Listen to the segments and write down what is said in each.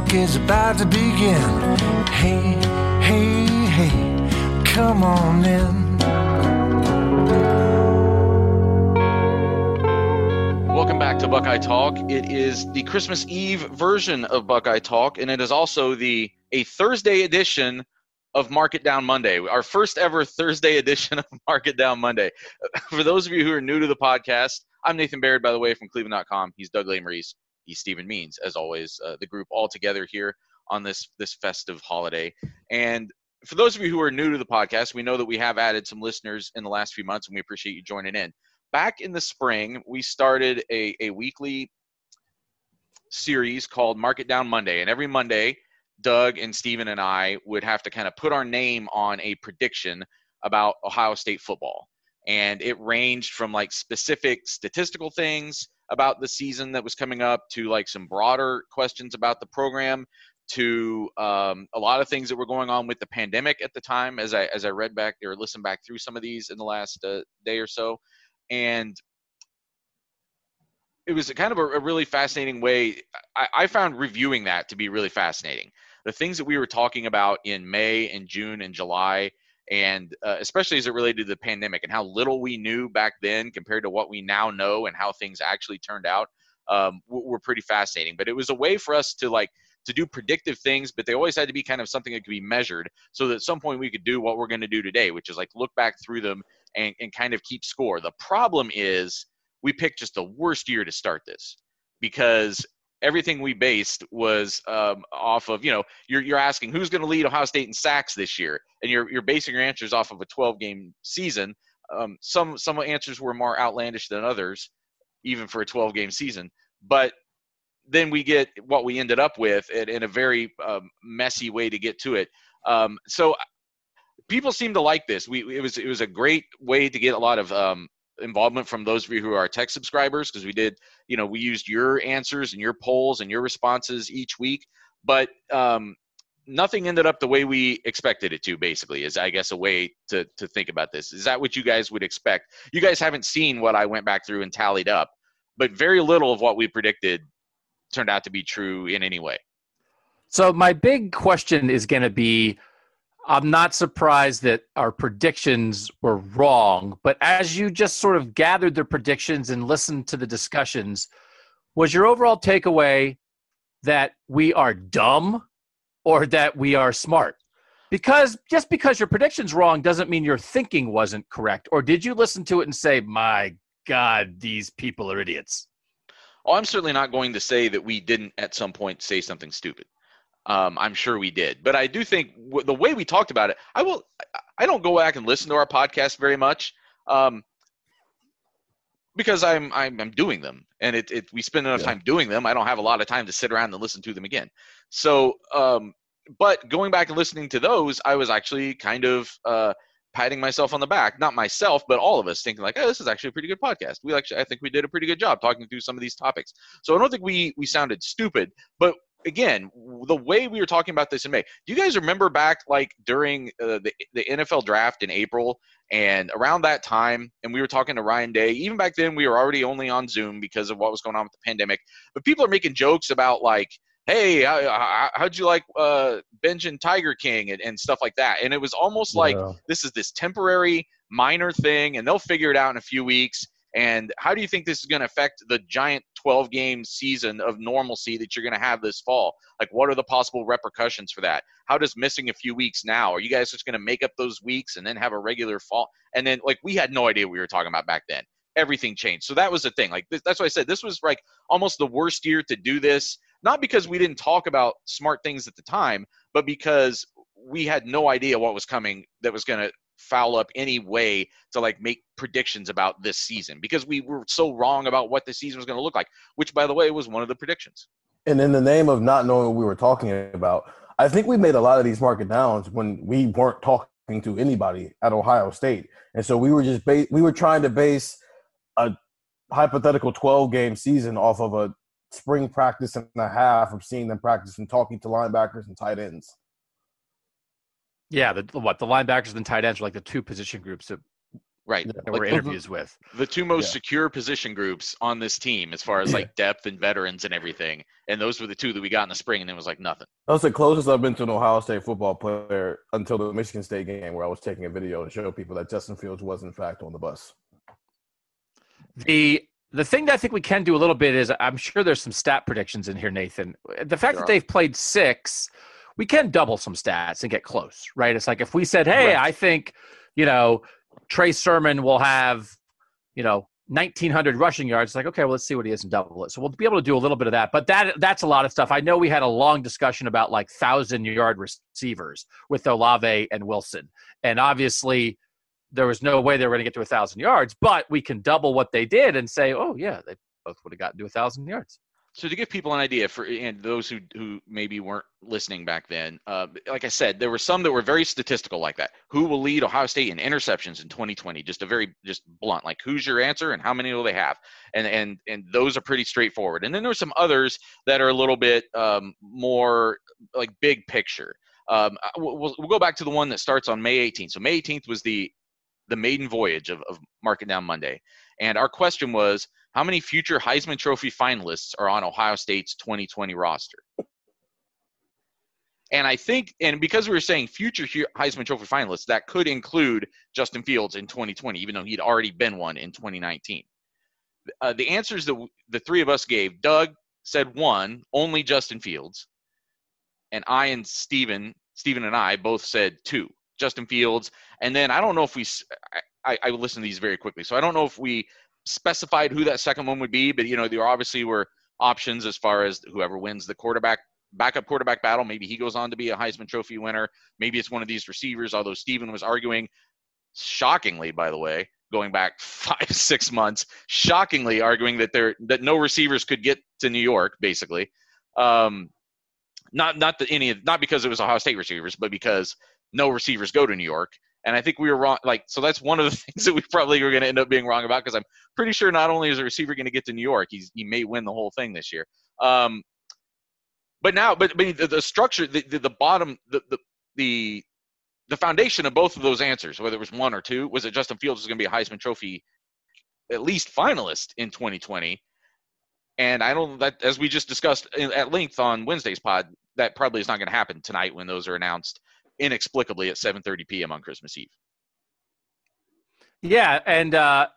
Talk is about to begin. Hey, hey, hey, come on in. Welcome back to Buckeye Talk. It is the Christmas Eve version of Buckeye Talk, and it is also the a Thursday edition of Market Down Monday. Our first ever Thursday edition of Market Down Monday. For those of you who are new to the podcast, I'm Nathan Baird, by the way, from Cleveland.com. He's Doug Lesmerises. Stephen Means, as always. Uh, the group all together here on this this festive holiday. And for those of you who are new to the podcast, we know that we have added some listeners in the last few months, and we appreciate you joining in back in the spring, we started a, a weekly series called Market Down Monday. And every Monday, Doug and Steven and I would have to kind of put our name on a prediction about Ohio State football. And it ranged from like specific statistical things about the season that was coming up to like some broader questions about the program to um, a lot of things that were going on with the pandemic at the time as I as I read back or listened back through some of these in the last uh, day or so and it was kind of a, a really fascinating way. I, I, found reviewing that to be really fascinating. The things that we were talking about in May and June and July, and uh, especially as it related to the pandemic and how little we knew back then compared to what we now know and how things actually turned out, um, were pretty fascinating. But it was a way for us to like to do predictive things, but they always had to be kind of something that could be measured, so that at some point we could do what we're going to do today, which is like look back through them and, and kind of keep score. The problem is we picked just the worst year to start this because everything we based was um, off of you know you're you're asking who's going to lead Ohio State in sacks this year, and you're you're basing your answers off of a 12 game season. Um, some some answers were more outlandish than others, even for a 12 game season. But then we get what we ended up with in, in a very um, messy way to get to it. Um, so people seem to like this. We it was it was a great way to get a lot of um, involvement from those of you who are tech subscribers because we did you know we used your answers and your polls and your responses each week, but um, nothing ended up the way we expected it to. Basically, is I guess a way to to think about this. Is that what you guys would expect? You guys haven't seen what I went back through and tallied up, but very little of what we predicted turned out to be true in any way. So my big question is going to be I'm not surprised that our predictions were wrong, but as you just sort of gathered the predictions and listened to the discussions, was your overall takeaway that we are dumb or that we are smart? Because just because your prediction's wrong doesn't mean your thinking wasn't correct. Or did you listen to it and say, my God, these people are idiots? Oh, I'm certainly not going to say that we didn't at some point say something stupid. Um, I'm sure we did, but I do think w- the way we talked about it, I will. I don't go back and listen to our podcast very much um, because I'm, I'm I'm doing them, and it, it we spend enough yeah. time doing them. I don't have a lot of time to sit around and listen to them again. So, um, but going back and listening to those, I was actually kind of uh, patting myself on the back, not myself, but all of us thinking like, oh, this is actually a pretty good podcast. We actually, I think we did a pretty good job talking through some of these topics. So I don't think we we sounded stupid, but again, the way we were talking about this in May, do you guys remember back like during uh, the the NFL draft in April and around that time, and we were talking to Ryan Day. Even back then, we were already only on Zoom because of what was going on with the pandemic. But people are making jokes about like, "Hey, how, how'd you like uh, Benjamin Tiger King and, and, stuff like that?" And it was almost yeah. like this is this temporary minor thing, and they'll figure it out in a few weeks. And how do you think this is going to affect the giant 12 game season of normalcy that you're going to have this fall? Like, what are the possible repercussions for that? How does missing a few weeks now? Are you guys just going to make up those weeks and then have a regular fall? And then, like, we had no idea we were talking about back then. everything changed. So that was the thing. Like that's why I said this was like almost the worst year to do this. Not because we didn't talk about smart things at the time, but because we had no idea what was coming that was going to foul up any way to like make predictions about this season because we were so wrong about what the season was going to look like, which by the way was one of the predictions. And in the name of not knowing what we were talking about, I think we made a lot of these market downs when we weren't talking to anybody at Ohio State, and so we were just ba- we were trying to base a hypothetical 12 game season off of a spring practice and a half of seeing them practice and talking to linebackers and tight ends. Yeah, the what the linebackers and tight ends are like the two position groups that right that like were interviews with. the two most Yeah. secure position groups on this team as far as like depth and veterans and everything. And those were the two that we got in the spring, and it was like nothing. That was the closest I've been to an Ohio State football player until the Michigan State game, where I was taking a video to show people that Justin Fields was in fact on the bus. The the thing that I think we can do a little bit is I'm sure there's some stat predictions in here, Nathan. The fact There that are. they've played six, we can double some stats and get close, right? It's like if we said, hey, Right. I think, you know, Trey Sermon will have, you know, 1900 rushing yards. It's like, okay, well, let's see what he is and double it. So we'll be able to do a little bit of that. But that that's a lot of stuff. I know we had a long discussion about like thousand yard receivers with Olave and Wilson. And obviously, there was no way they were going to get to a thousand yards, but we can double what they did and say, oh yeah, they both would have gotten to a thousand yards. So to give people an idea for and those who who maybe weren't listening back then, uh, like I said, there were some that were very statistical like that. Who will lead Ohio State in interceptions in 2020? Just a very just blunt, like who's your answer and how many will they have? And and and those are pretty straightforward. And then there were some others that are a little bit um, more like big picture. Um, we'll, we'll we'll go back to the one that starts on May 18th. So May 18th was the the maiden voyage of, of Market Down Monday, and our question was how many future Heisman Trophy finalists are on Ohio State's 2020 roster? And I think, and because we were saying future Heisman Trophy finalists, that could include Justin Fields in 2020, even though he'd already been one in 2019. Uh, the answers that w- the three of us gave, Doug said one, only Justin Fields, and I and Steven, Steven and I both said two, Justin Fields. And then I don't know if we, I, I listened to these very quickly, so I don't know if we specified who that second one would be, but you know, there obviously were options as far as whoever wins the quarterback backup quarterback battle. Maybe he goes on to be a Heisman Trophy winner. Maybe it's one of these receivers, although Steven was arguing shockingly, by the way, going back five, six months, shockingly arguing that there that no receivers could get to New York, basically. Um not not that any not because it was Ohio State receivers, but because no receivers go to New York. And I think we were wrong. Like, so that's one of the things that we probably were going to end up being wrong about because I'm pretty sure not only is a receiver going to get to New York, he's he may win the whole thing this year. Um, but now, but, but the, the structure, the, the, the bottom, the, the the the foundation of both of those answers, whether it was one or two, was that Justin Fields was going to be a Heisman Trophy at least finalist in 2020. And I don't that as we just discussed at length on Wednesday's pod, that probably is not going to happen tonight when those are announced inexplicably at 7:30 p.m. on Christmas Eve. Yeah, and uh,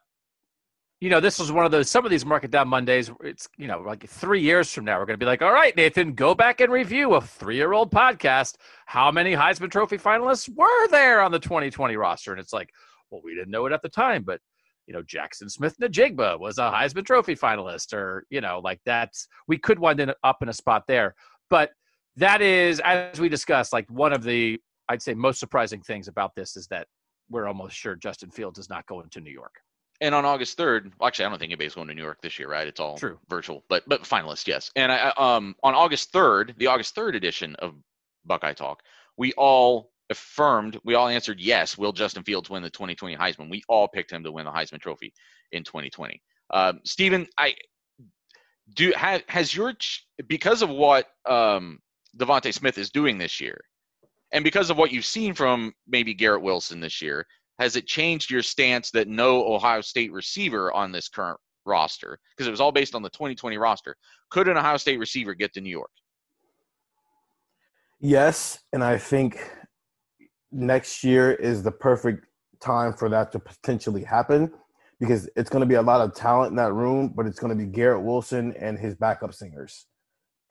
you know, this was one of those. Some of these market down Mondays. It's you know, like three years from now, we're going to be like, all right, Nathan, go back and review a three-year-old podcast. How many Heisman Trophy finalists were there on the 2020 roster? And it's like, well, we didn't know it at the time, but you know, Jaxon Smith-Njigba was a Heisman Trophy finalist, or you know, like that's we could wind up in a spot there, but that is, as we discussed, like one of the I'd say most surprising things about this is that we're almost sure Justin Fields is not going to New York. And on August 3rd, well, actually, I don't think anybody's going to New York this year, right? It's all True. virtual, but but finalists, yes. And I, um, on August 3rd, the August 3rd edition of Buckeye Talk, we all affirmed, we all answered yes. Will Justin Fields win the 2020 Heisman? We all picked him to win the Heisman Trophy in 2020. Um, Stephen, I do ha, has your because of what um, DeVonta Smith is doing this year, and because of what you've seen from maybe Garrett Wilson this year, has it changed your stance that no Ohio State receiver on this current roster, because it was all based on the 2020 roster, could an Ohio State receiver get to New York? Yes, and I think next year is the perfect time for that to potentially happen because it's going to be a lot of talent in that room, but it's going to be Garrett Wilson and his backup singers.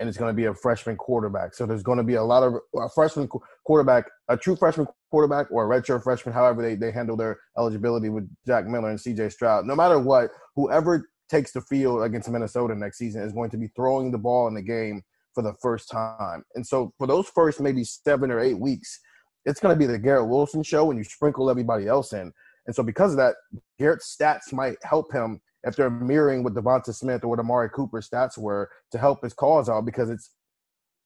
And it's going to be a freshman quarterback. So there's going to be a lot of a freshman qu- quarterback, a true freshman quarterback or a redshirt freshman, however they, they handle their eligibility with Jack Miller and CJ Stroud, no matter what, whoever takes the field against Minnesota next season is going to be throwing the ball in the game for the first time. And so for those first maybe seven or eight weeks, it's going to be the Garrett Wilson show and you sprinkle everybody else in. And so because of that, Garrett's stats might help him if they're mirroring what DeVonta Smith or what Amari Cooper's stats were to help his cause out because it's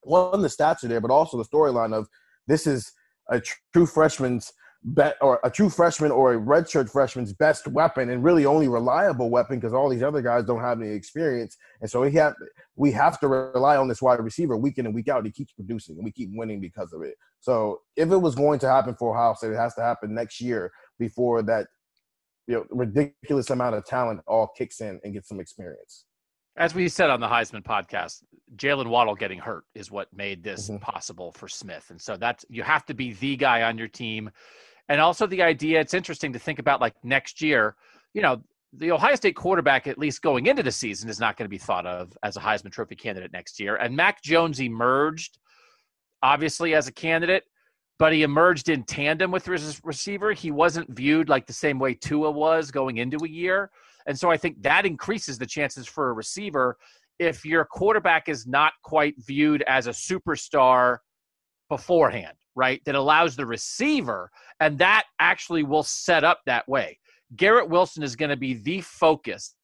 one the stats are there, but also the storyline of this is a true freshman's bet or a true freshman or a redshirt freshman's best weapon and really only reliable weapon because all these other guys don't have any experience. And so we have we have to rely on this wide receiver week in and week out. He keeps producing and we keep winning because of it. So if it was going to happen for Ohio State, it has to happen next year before that you know ridiculous amount of talent all kicks in and gets some experience. As we said on the Heisman podcast, Jaylen Waddle getting hurt is what made this mm-hmm. possible for Smith. And so that's you have to be the guy on your team. And also the idea, it's interesting to think about like next year, you know, the Ohio State quarterback, at least going into the season, is not going to be thought of as a Heisman Trophy candidate next year. And Mac Jones emerged, obviously, as a candidate, but he emerged in tandem with his receiver. He wasn't viewed like the same way Tua was going into a year. And so I think that increases the chances for a receiver if your quarterback is not quite viewed as a superstar beforehand, right? That allows the receiver, and that actually will set up that way. Garrett Wilson is going to be the focus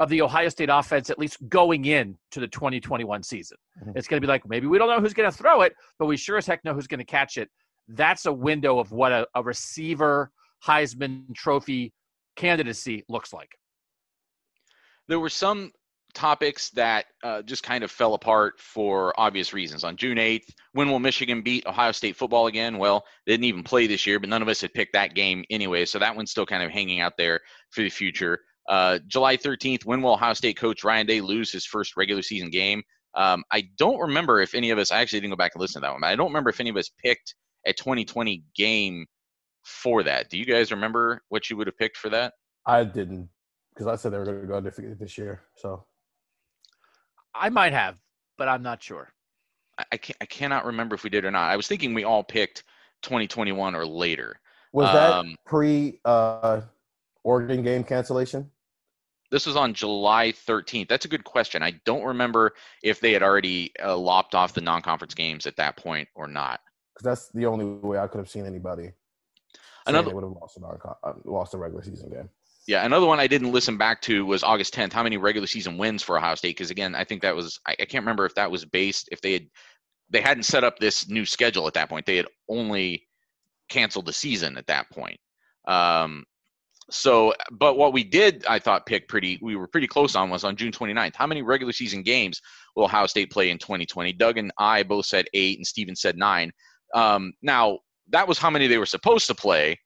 of the Ohio State offense, at least going in to the 2021 season. Mm-hmm. It's going to be like, maybe we don't know who's going to throw it, but we sure as heck know who's going to catch it. That's a window of what a, a receiver Heisman Trophy candidacy looks like. There were some topics that uh, just kind of fell apart for obvious reasons. On June 8th, when will Michigan beat Ohio State football again? Well, they didn't even play this year, but none of us had picked that game anyway, so that one's still kind of hanging out there for the future. Uh, July 13th, when will Ohio State coach Ryan Day lose his first regular season game? Um, I don't remember if any of us, I actually didn't go back and listen to that one, but I don't remember if any of us picked a 2020 game for that. Do you guys remember what you would have picked for that? I didn't because I said they were going to go undefeated this year. So I might have, but I'm not sure. I, I, can, I cannot remember if we did or not. I was thinking we all picked 2021 or later. Was that um, pre uh, Oregon game cancellation? This was on July 13th. That's a good question. I don't remember if they had already uh, lopped off the non-conference games at that point or not. Because that's the only way I could have seen anybody. Another would have lost a non uh, lost a regular season game. Yeah, another one I didn't listen back to was August 10th. How many regular season wins for Ohio State? Because again, I think that was I, I, can't remember if that was based if they had they hadn't set up this new schedule at that point. They had only canceled the season at that point. Um, so, but what we did, I thought, pick pretty, we were pretty close on was on June 29th. How many regular season games will Ohio State play in 2020? Doug and I both said eight, and Steven said nine. Um, now, that was how many they were supposed to play.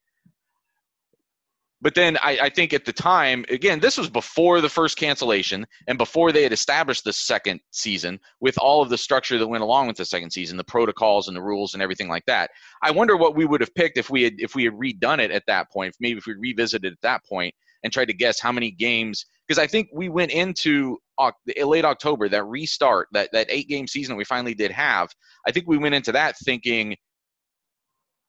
But then I, I, think at the time, again, this was before the first cancellation and before they had established the second season with all of the structure that went along with the second season, the protocols and the rules and everything like that. I wonder what we would have picked if we had if we had redone it at that point, maybe if we revisited at that point and tried to guess how many games. Because I think we went into late October, that restart, that that eight game season that we finally did have. I think we went into that thinking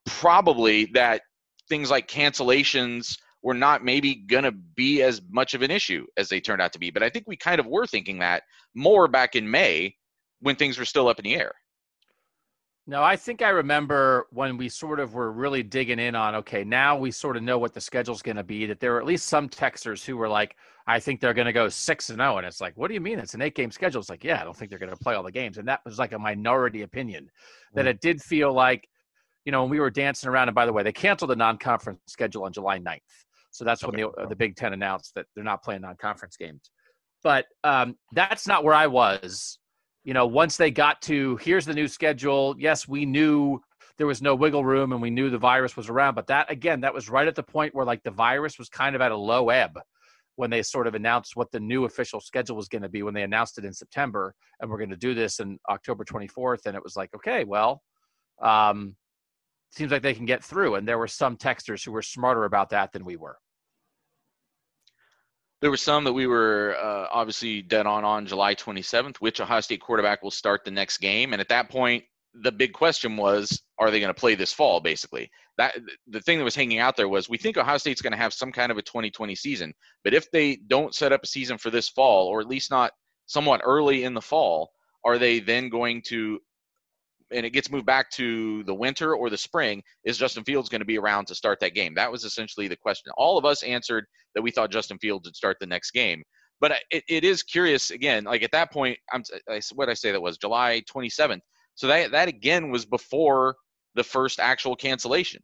probably that things like cancellations were not maybe going to be as much of an issue as they turned out to be. But I think we kind of were thinking that more back in May when things were still up in the air. No, I think I remember when we sort of were really digging in on, okay, now we sort of know what the schedule's going to be, that there were at least some texters who were like, I think they're going to go 6 and 0. And it's like, what do you mean? It's an eight game schedule. It's like, yeah, I don't think they're going to play all the games. And that was like a minority opinion that mm. it did feel like, you know, when we were dancing around, and by the way, they canceled the non conference schedule on July 9th. So that's okay. when the, the Big Ten announced that they're not playing non-conference games. But um, that's not where I was. You know, once they got to here's the new schedule. Yes, we knew there was no wiggle room and we knew the virus was around. But that again, that was right at the point where like the virus was kind of at a low ebb when they sort of announced what the new official schedule was going to be when they announced it in September and we're going to do this in October 24th. And it was like, okay, well, um, seems like they can get through. And there were some texters who were smarter about that than we were there were some that we were uh, obviously dead on on July 27th. Which Ohio State quarterback will start the next game? And at that point, the big question was, are they going to play this fall? Basically, that the thing that was hanging out there was, we think Ohio State's going to have some kind of a 2020 season, but if they don't set up a season for this fall, or at least not somewhat early in the fall, are they then going to? And it gets moved back to the winter or the spring. Is Justin Fields going to be around to start that game? That was essentially the question. All of us answered that we thought Justin Fields would start the next game but it, it is curious again like at that point i'm I, what i say that was july 27th so that that again was before the first actual cancellation.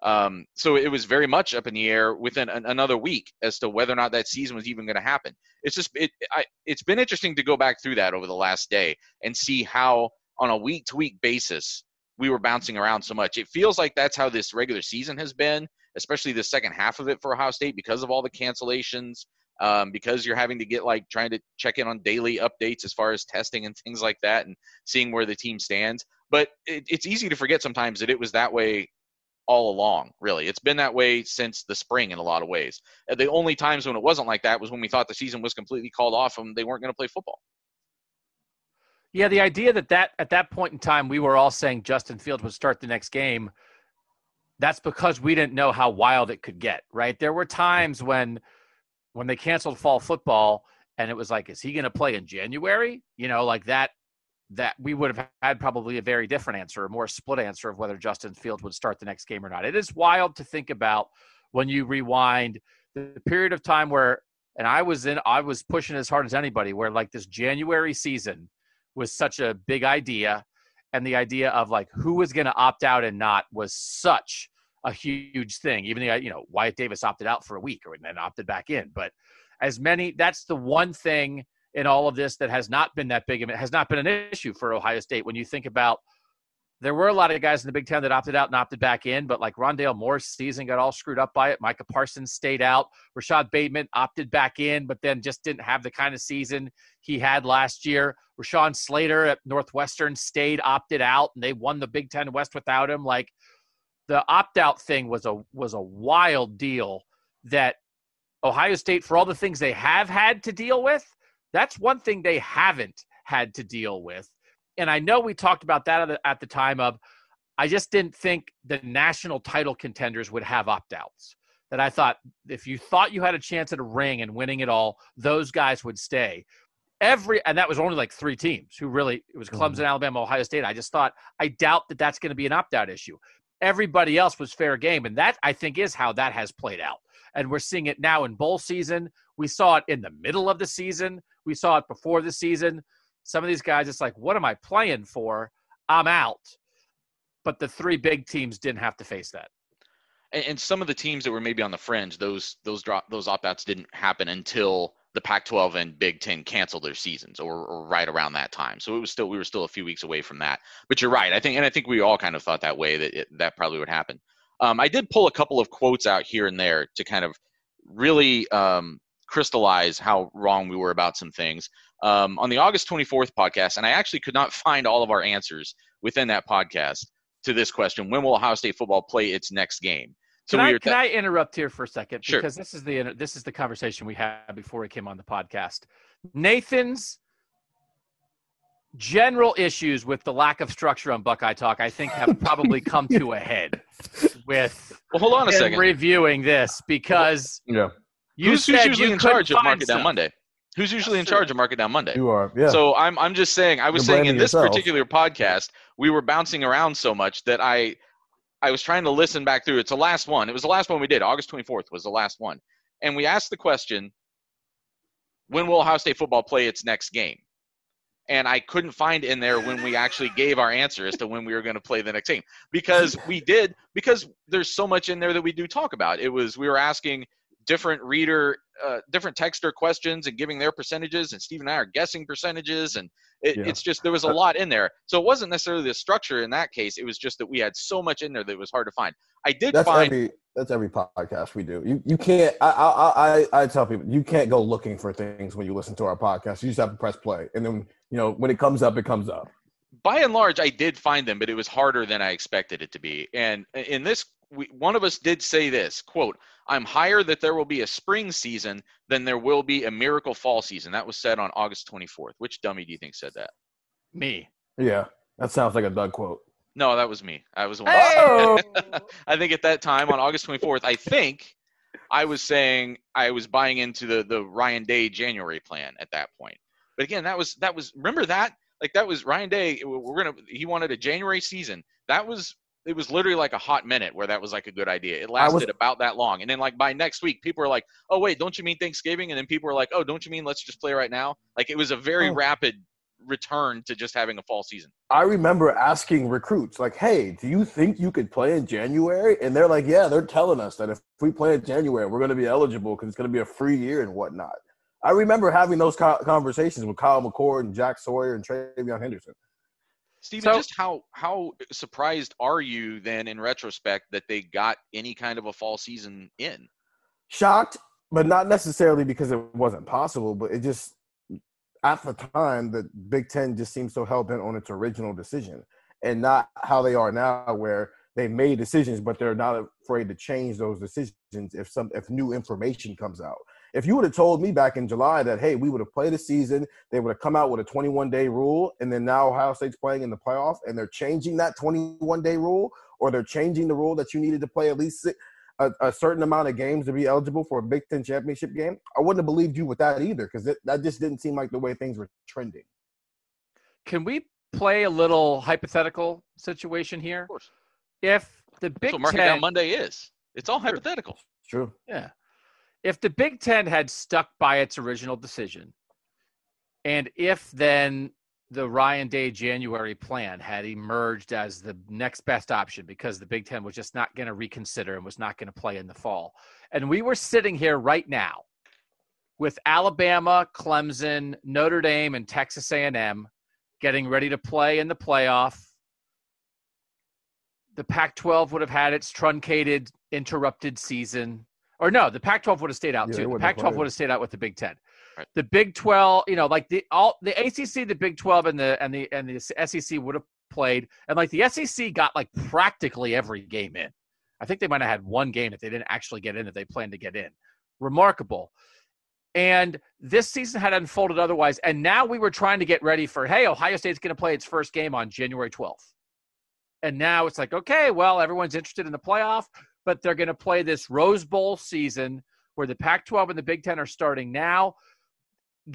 Um, so it was very much up in the air within an, another week as to whether or not that season was even going to happen. It's just it I, it's been interesting to go back through that over the last day and see how on a week to week basis we were bouncing around so much. It feels like that's how this regular season has been, especially the second half of it for Ohio State because of all the cancellations, um, because you're having to get like trying to check in on daily updates as far as testing and things like that and seeing where the team stands. But it, it's easy to forget sometimes that it was that way all along, really. It's been that way since the spring in a lot of ways. The only times when it wasn't like that was when we thought the season was completely called off and they weren't going to play football. Yeah, the idea that, that at that point in time we were all saying Justin Fields would start the next game, that's because we didn't know how wild it could get, right? There were times when – when they canceled fall football and it was like, is he going to play in January? You know, like that, that we would have had probably a very different answer, a more split answer of whether Justin Fields would start the next game or not. It is wild to think about when you rewind the period of time where, and I was in, I was pushing as hard as anybody, where like this January season was such a big idea. And the idea of like who was going to opt out and not was such a huge thing. Even the you know Wyatt Davis opted out for a week or then opted back in, but as many that's the one thing in all of this that has not been that big of it has not been an issue for Ohio State when you think about there were a lot of guys in the Big Ten that opted out and opted back in, but like Rondale Moore's season got all screwed up by it. Micah Parsons stayed out. Rashod Bateman opted back in, but then just didn't have the kind of season he had last year. Rashawn Slater at Northwestern stayed opted out, and they won the Big Ten West without him. Like the opt out thing was a was a wild deal that Ohio State, for all the things they have had to deal with, that's one thing they haven't had to deal with. And I know we talked about that at the, at the time of, I just didn't think the national title contenders would have opt outs. That I thought if you thought you had a chance at a ring and winning it all, those guys would stay. Every and that was only like three teams who really it was Clemson, mm-hmm. Alabama, Ohio State. I just thought I doubt that that's going to be an opt out issue everybody else was fair game. And that, I think, is how that has played out. And we're seeing it now in bowl season. We saw it in the middle of the season. We saw it before the season. Some of these guys, it's like, what am I playing for? I'm out. But the three big teams didn't have to face that. And, some of the teams that were maybe on the fringe, those those drop those opt outs didn't happen until the Pac-12 and Big Ten canceled their seasons, or, or, right around that time. So it was still we were still a few weeks away from that. But you're right. I think, and I think we all kind of thought that way that it, that probably would happen. Um, I did pull a couple of quotes out here and there to kind of really um, crystallize how wrong we were about some things. Um, on the August 24th podcast, and I actually could not find all of our answers within that podcast to this question: When will Ohio State football play its next game? So can, I, can I interrupt here for a second? Sure. Because this is the this is the conversation we had before we came on the podcast. Nathan's general issues with the lack of structure on Buckeye Talk, I think, have probably come to a head with. Well, hold on a second. Reviewing this because yeah, you who's, who's usually in charge of Market Down Monday? Who's usually That's in charge true. of Market Down Monday? You are. Yeah. So I'm I'm just saying. I was You're saying in this yourself. particular podcast, we were bouncing around so much that I I was trying to listen back through. It's the last one. It was the last one we did. August 24th was the last one. And we asked the question, when will Ohio State football play its next game? And I couldn't find in there when we actually gave our answer as to when we were going to play the next game because we did because there's so much in there that we do talk about. It was we were asking different reader, uh, different texter questions and giving their percentages, and Steve and I are guessing percentages, and it, yeah. it's just there was a lot in there. So it wasn't necessarily the structure in that case. It was just that we had so much in there that it was hard to find. I did that's find every that's every podcast we do. You you can't. I I I, I tell people you can't go looking for things when you listen to our podcast. You just have to press play, and then you know when it comes up, it comes up by and large, I did find them, but it was harder than I expected it to be. And in this we, one of us did say this quote i'm higher that there will be a spring season than there will be a miracle fall season that was said on august 24th which dummy do you think said that me yeah That sounds like a Doug quote. No, that was me. I was the one. Hey! I think at that time on August 24th, I think I was saying I was buying into the the Ryan Day January plan at that point. But again, that was that was remember that like that was Ryan Day. We're gonna he wanted a January season. That was it was literally like a hot minute where that was like a good idea. It lasted was- about that long, and then like by next week, people were like, "Oh wait, don't you mean Thanksgiving?" And then people were like, "Oh, don't you mean let's just play right now?" Like it was a very Oh. rapid return to just having a fall season. I remember asking recruits, like, hey, do you think you could play in January? And they're like, yeah, they're telling us that if we play in January, we're going to be eligible because it's going to be a free year and whatnot. I remember having those conversations with Kyle McCord and Jack Sawyer and TreVeyon Henderson. Steven, So- just how how surprised are you then in retrospect that they got any kind of a fall season in? Shocked, but not necessarily because it wasn't possible, but it just, at the time, the Big Ten just seemed so hell bent on its original decision and not how they are now, where they made decisions, but they're not afraid to change those decisions if some if new information comes out. If you would have told me back in July that hey, we would have played a season, they would have come out with a 21 day rule, and then now Ohio State's playing in the playoff, and they're changing that 21 day rule, or they're changing the rule that you needed to play at least a, a certain amount of games to be eligible for a Big Ten championship game, I wouldn't have believed you with that either because that just didn't seem like the way things were trending. Can we play a little hypothetical situation here? Of course. If the Big That's Ten, Down Monday is. It's all hypothetical. It's true. yeah, if the Big Ten had stuck by its original decision, and if then the Ryan Day January plan had emerged as the next best option because the Big Ten was just not going to reconsider and was not going to play in the fall, and we were sitting here right now with Alabama, Clemson, Notre Dame, and Texas A&M getting ready to play in the playoff. The Pac 12 would have had its truncated, interrupted season. Or no, the Pac 12 would have stayed out Yeah, too. The Pac 12 played. would have stayed out with the Big Ten. Right. The Big 12, you know, like the all the ACC, the Big 12, and the and the and the SEC would have played, and like the SEC got like practically every game in. I think they might have had one game that they didn't actually get in that they planned to get in. Remarkable. And this season had unfolded otherwise. And now we were trying to get ready for, hey, Ohio State's going to play its first game on January 12th. And now it's like, okay, well, everyone's interested in the playoff, but they're going to play this Rose Bowl season where the Pac 12 and the Big Ten are starting now.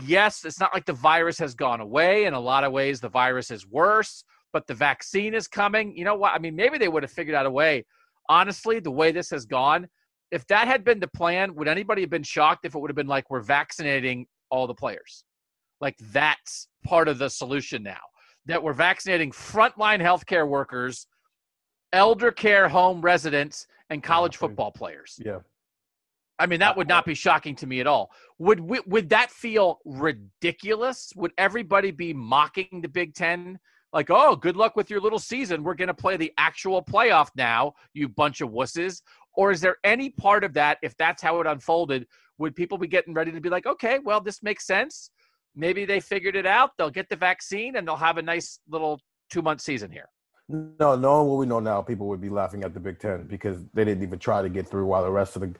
Yes, it's not like the virus has gone away. In a lot of ways, the virus is worse, but the vaccine is coming. You know what? I mean, maybe they would have figured out a way. Honestly, the way this has gone, if that had been the plan, would anybody have been shocked if it would have been like we're vaccinating all the players? Like that's part of the solution now. That we're vaccinating frontline healthcare workers, elder care home residents, and college football players. Yeah. I mean, that would not be shocking to me at all. Would would that feel ridiculous? Would everybody be mocking the Big Ten? Like, oh, good luck with your little season. We're going to play the actual playoff now, you bunch of wusses. Or is there any part of that, if that's how it unfolded, would people be getting ready to be like, okay, well, this makes sense. Maybe they figured it out. They'll get the vaccine and they'll have a nice little two month season here. No, knowing what we know now, people would be laughing at the Big Ten because they didn't even try to get through while the rest of the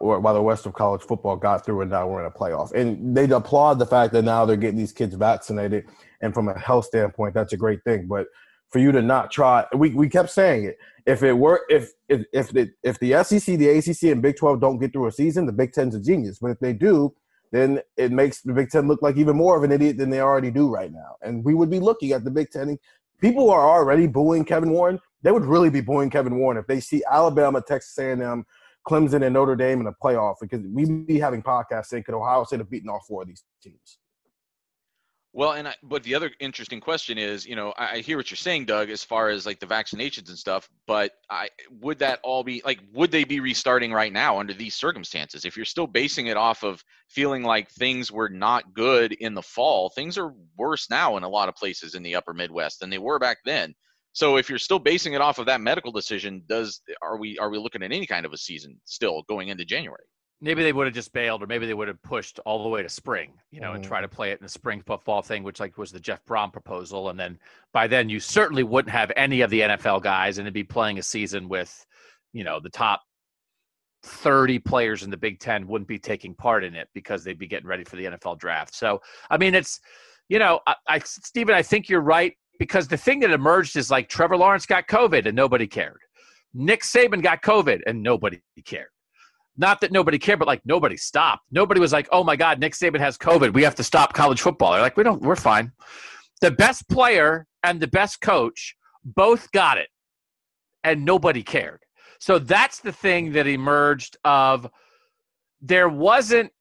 while the rest of college football got through, and now we're in a playoff. And they'd applaud the fact that now they're getting these kids vaccinated, and from a health standpoint, that's a great thing. But for you to not try, we, we kept saying it. If it were, if if if the if the SEC, the ACC, and Big Twelve don't get through a season, the Big Ten's a genius. But if they do, then it makes the Big Ten look like even more of an idiot than they already do right now. And we would be looking at the Big Ten. People are already booing Kevin Warren. They would really be booing Kevin Warren if they see Alabama, Texas A&M, Clemson, and Notre Dame in a playoff because we'd be having podcasts saying could Ohio State have beaten all four of these teams? Well, and I, but the other interesting question is, you know, I, I hear what you're saying, Doug, as far as like the vaccinations and stuff. But I would that all be like, would they be restarting right now under these circumstances? If you're still basing it off of feeling like things were not good in the fall, things are worse now in a lot of places in the Upper Midwest than they were back then. So if you're still basing it off of that medical decision, does are we are we looking at any kind of a season still going into January? Maybe they would have just bailed, or maybe they would have pushed all the way to spring, you know, and Mhm. try to play it in the spring football thing, which like was the Jeff Brohm proposal. And then by then you certainly wouldn't have any of the NFL guys and it'd be playing a season with, you know, the top 30 players in the Big Ten wouldn't be taking part in it because they'd be getting ready for the NFL draft. So, I mean, it's, you know, I, I Stephen, I think you're right. because the thing that emerged is like Trevor Lawrence got COVID and nobody cared. Nick Saban got COVID and nobody cared. Not that nobody cared, but like nobody stopped. Nobody was like, "Oh my God, Nick Saban has COVID. We have to stop college football." They're like, "We don't. We're fine." The best player and the best coach both got it, and nobody cared. So that's the thing that emerged of there wasn't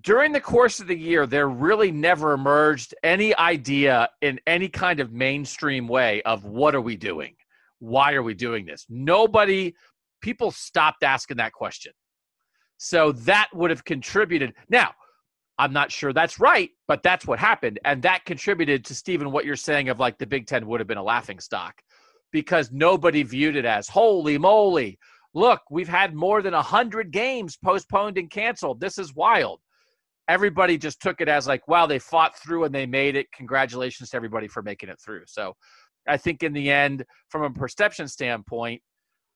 during the course of the year, there really never emerged any idea in any kind of mainstream way of what are we doing? Why are we doing this? Nobody, people stopped asking that question. So that would have contributed. Now, I'm not sure that's right, but that's what happened. And that contributed to Stephen, what you're saying of like the Big Ten would have been a laughing stock because nobody viewed it as holy moly. Look, we've had more than 100 games postponed and canceled. This is wild everybody just took it as like, wow, they fought through and they made it. Congratulations to everybody for making it through. So I think in the end, from a perception standpoint,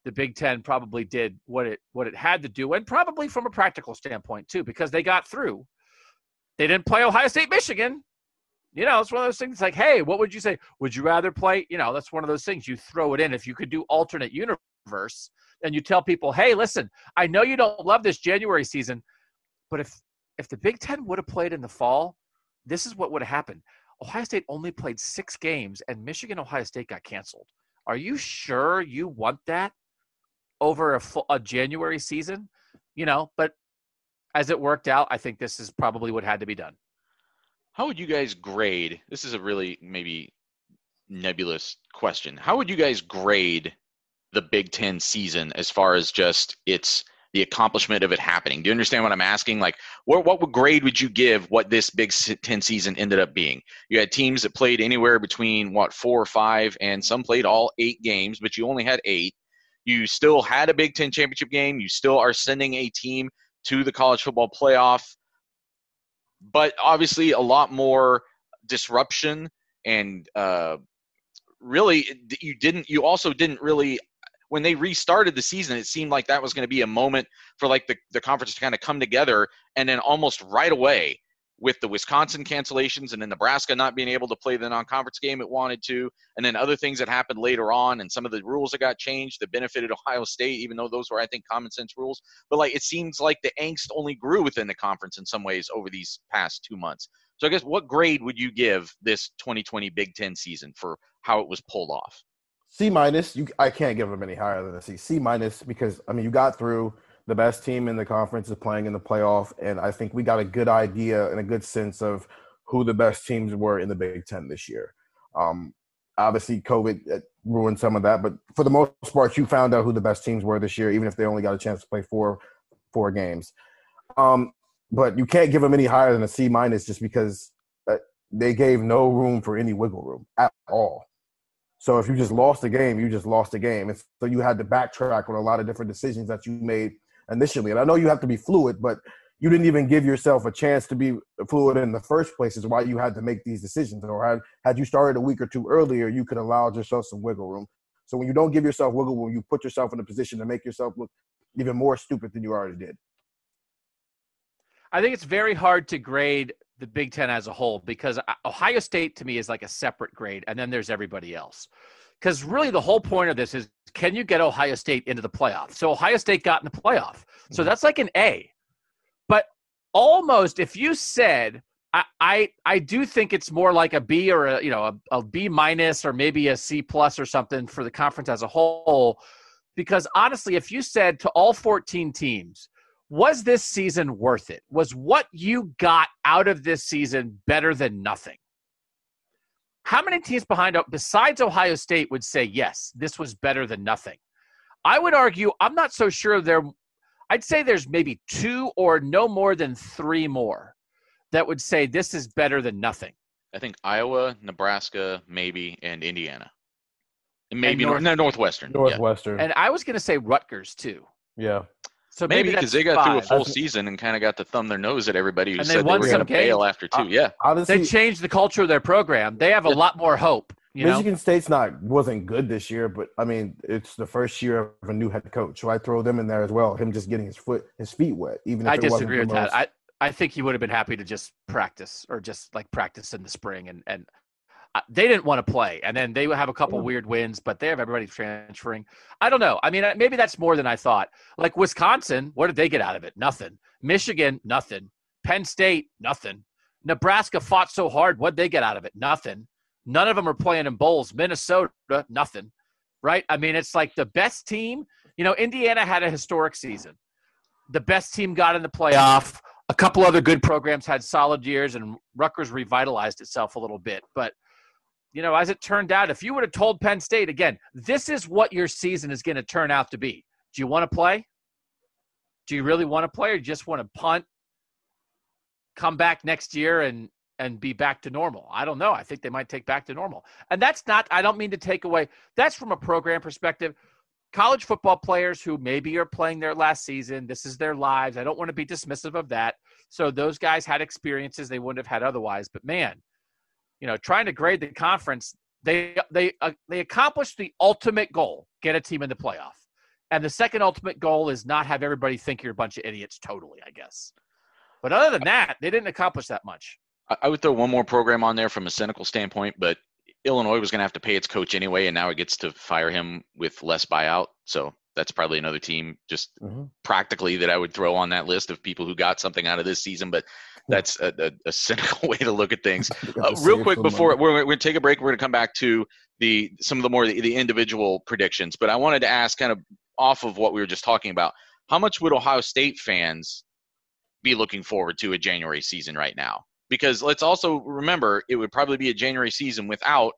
the Big Ten probably did what it what it had to do, and probably from a practical standpoint too, because they got through. They didn't play Ohio State, Michigan. You know, it's one of those things like, hey, what would you say? Would you rather play? You know, that's one of those things you throw it in. If you could do alternate universe and you tell people, hey, listen, I know you don't love this January season, but if if the Big Ten would have played in the fall, this is what would have happened. Ohio State only played six games, and Michigan Ohio State got canceled. Are you sure you want that over a, full, a January season? You know, but as it worked out, I think this is probably what had to be done. How would you guys grade? This is a really maybe nebulous question. How would you guys grade the Big Ten season as far as just its the accomplishment of it happening. Do you understand what I'm asking? Like, what what grade would you give what this Big Ten season ended up being? You had teams that played anywhere between what four or five, and some played all eight games, but you only had eight. You still had a Big Ten championship game. You still are sending a team to the college football playoff, but obviously a lot more disruption and uh, really you didn't you also didn't really when they restarted the season, it seemed like that was going to be a moment for like the, the conference to kind of come together. And then almost right away, with the Wisconsin cancellations and then Nebraska not being able to play the non-conference game it wanted to, and then other things that happened later on, and some of the rules that got changed that benefited Ohio State, even though those were I think common sense rules. But like it seems like the angst only grew within the conference in some ways over these past two months. So I guess what grade would you give this 2020 Big Ten season for how it was pulled off? C minus. You, I can't give them any higher than a C. C minus because I mean you got through. The best team in the conference is playing in the playoff, and I think we got a good idea and a good sense of who the best teams were in the Big Ten this year. Um, obviously, COVID uh, ruined some of that, but for the most part, you found out who the best teams were this year, even if they only got a chance to play four four games. Um, but you can't give them any higher than a C minus just because uh, they gave no room for any wiggle room at all. So if you just lost the game, you just lost the game. And so you had to backtrack on a lot of different decisions that you made initially. And I know you have to be fluid, but you didn't even give yourself a chance to be fluid in the first place is why you had to make these decisions. Or had, had you started a week or two earlier, you could allow yourself some wiggle room. So when you don't give yourself wiggle room, you put yourself in a position to make yourself look even more stupid than you already did. I think it's very hard to grade the Big Ten as a whole because uh, Ohio State to me is like a separate grade, and then there's everybody else. Because really, the whole point of this is can you get Ohio State into the playoff? So Ohio State got in the playoff, so mm-hmm. that's like an A. But almost, if you said, I, I, I do think it's more like a B or a you know a, a B minus or maybe a C plus or something for the conference as a whole. Because honestly, if you said to all 14 teams, was this season worth it? Was what you got out of this season better than nothing? How many teams behind besides Ohio State would say yes, this was better than nothing? I would argue I'm not so sure there I'd say there's maybe two or no more than 3 more that would say this is better than nothing. I think Iowa, Nebraska, maybe and Indiana. And maybe and North, no, Northwestern. Northwestern. Yeah. And I was going to say Rutgers too. Yeah. So maybe because they got five. through a full season and kind of got to thumb their nose at everybody who and said they, they were going to bail after two. Uh, yeah, honestly, they changed the culture of their program. They have a lot more hope. Michigan know? State's not wasn't good this year, but I mean it's the first year of a new head coach, so I throw them in there as well. Him just getting his foot his feet wet. Even if I disagree with that. I I think he would have been happy to just practice or just like practice in the spring and and they didn't want to play, and then they have a couple mm. weird wins, but they have everybody transferring. I don't know. I mean, maybe that's more than I thought. Like Wisconsin, what did they get out of it? Nothing. Michigan, nothing. Penn State, nothing. Nebraska fought so hard. What'd they get out of it? Nothing. None of them are playing in bowls. Minnesota, nothing. Right? I mean, it's like the best team. You know, Indiana had a historic season. The best team got in the playoff. A couple other good programs had solid years, and Rutgers revitalized itself a little bit. But you know, as it turned out, if you would have told Penn State again, this is what your season is going to turn out to be. Do you want to play? Do you really want to play, or just want to punt, come back next year, and and be back to normal? I don't know. I think they might take back to normal, and that's not. I don't mean to take away. That's from a program perspective. College football players who maybe are playing their last season, this is their lives. I don't want to be dismissive of that. So those guys had experiences they wouldn't have had otherwise. But man, you know, trying to grade the conference, they they uh, they accomplished the ultimate goal: get a team in the playoff. And the second ultimate goal is not have everybody think you're a bunch of idiots. Totally, I guess. But other than that, they didn't accomplish that much. I would throw one more program on there from a cynical standpoint, but Illinois was going to have to pay its coach anyway, and now it gets to fire him with less buyout. So that's probably another team just mm-hmm. practically that I would throw on that list of people who got something out of this season. But that's a, a, a cynical way to look at things. Uh, real quick before we're, we're going to take a break, we're going to come back to the some of the more the, the individual predictions. But I wanted to ask, kind of off of what we were just talking about, how much would Ohio State fans be looking forward to a January season right now? Because let's also remember, it would probably be a January season without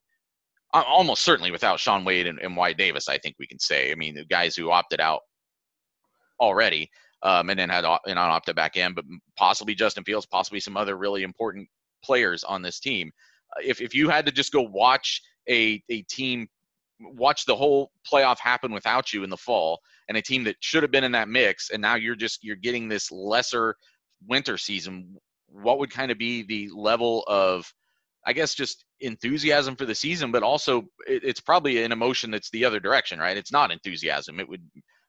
almost certainly without Shaun Wade and, and Wyatt Davis, I think we can say. I mean, the guys who opted out already um, and then had an opted back in, but possibly Justin Fields, possibly some other really important players on this team. Uh, if, if you had to just go watch a, a team, watch the whole playoff happen without you in the fall, and a team that should have been in that mix, and now you're just you're getting this lesser winter season, what would kind of be the level of I guess just enthusiasm for the season, but also it, it's probably an emotion that's the other direction, right? It's not enthusiasm. It would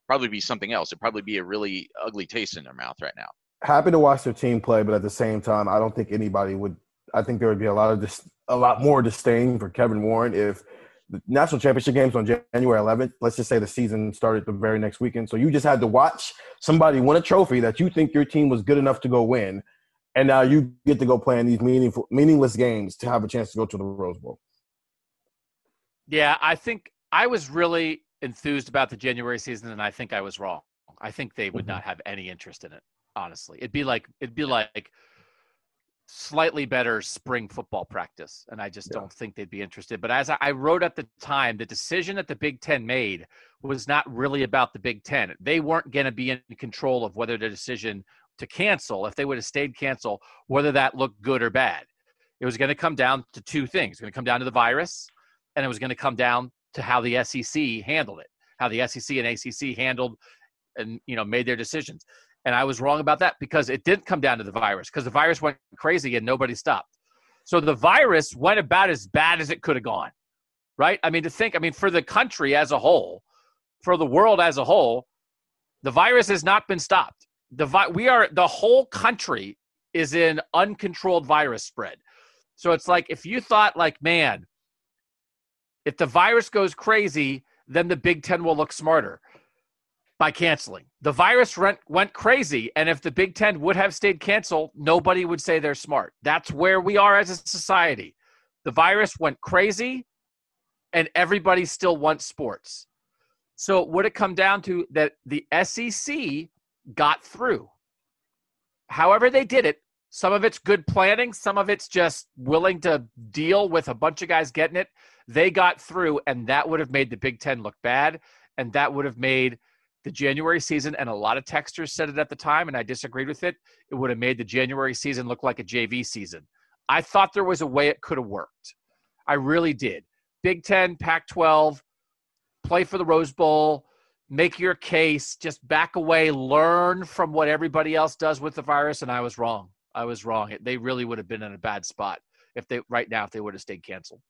probably be something else. It'd probably be a really ugly taste in their mouth right now. Happy to watch their team play, but at the same time, I don't think anybody would. I think there would be a lot of dis, a lot more disdain for Kevin Warren if the national championship games on January 11th. Let's just say the season started the very next weekend, so you just had to watch somebody win a trophy that you think your team was good enough to go win and now you get to go play in these meaningful, meaningless games to have a chance to go to the Rose Bowl. Yeah, I think I was really enthused about the January season, and I think I was wrong. I think they would mm-hmm. not have any interest in it. Honestly, it'd be like it'd be like slightly better spring football practice, and I just yeah. don't think they'd be interested. But as I wrote at the time, the decision that the Big Ten made was not really about the Big Ten. They weren't going to be in control of whether the decision to cancel, if they would have stayed cancel, whether that looked good or bad. It was going to come down to two things. It's going to come down to the virus, and it was going to come down to how the SEC handled it, how the SEC and ACC handled and you know made their decisions. And I was wrong about that because it didn't come down to the virus because the virus went crazy and nobody stopped. So the virus went about as bad as it could have gone, right? I mean, to think, I mean, for the country as a whole, for the world as a whole, the virus has not been stopped the vi- we are the whole country is in uncontrolled virus spread. So it's like if you thought like, man, if the virus goes crazy, then the Big Ten will look smarter by canceling. The virus went, went crazy, and if the Big Ten would have stayed canceled, nobody would say they're smart. That's where we are as a society. The virus went crazy, and everybody still wants sports. So would it come down to that the SEC got through. However, they did it. Some of it's good planning, some of it's just willing to deal with a bunch of guys getting it. They got through, and that would have made the Big Ten look bad. And that would have made the January season, and a lot of texters said it at the time, and I disagreed with it. It would have made the January season look like a JV season. I thought there was a way it could have worked. I really did. Big Ten, Pac 12, play for the Rose Bowl, make your case, just back away, learn from what everybody else does with the virus. And I was wrong. I was wrong. They really would have been in a bad spot if they right now if they would have stayed canceled.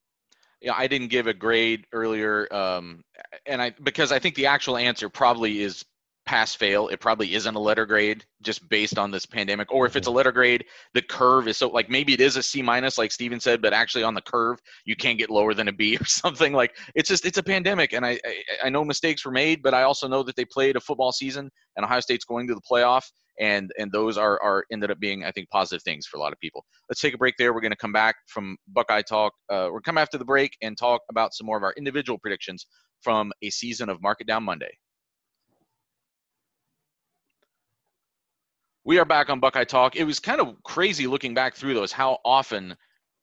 Yeah, I didn't give a grade earlier, um, and I because I think the actual answer probably is pass fail, it probably isn't a letter grade just based on this pandemic. Or if it's a letter grade, the curve is so like maybe it is a C minus, like Steven said, but actually on the curve you can't get lower than a B or something. Like it's just it's a pandemic, and I I, I know mistakes were made, but I also know that they played a football season, and Ohio State's going to the playoff. And and those are are ended up being I think positive things for a lot of people. Let's take a break there. We're going to come back from Buckeye talk. Uh, we're come after the break and talk about some more of our individual predictions from a season of Mark It Down Monday. We are back on Buckeye Talk. It was kind of crazy looking back through those how often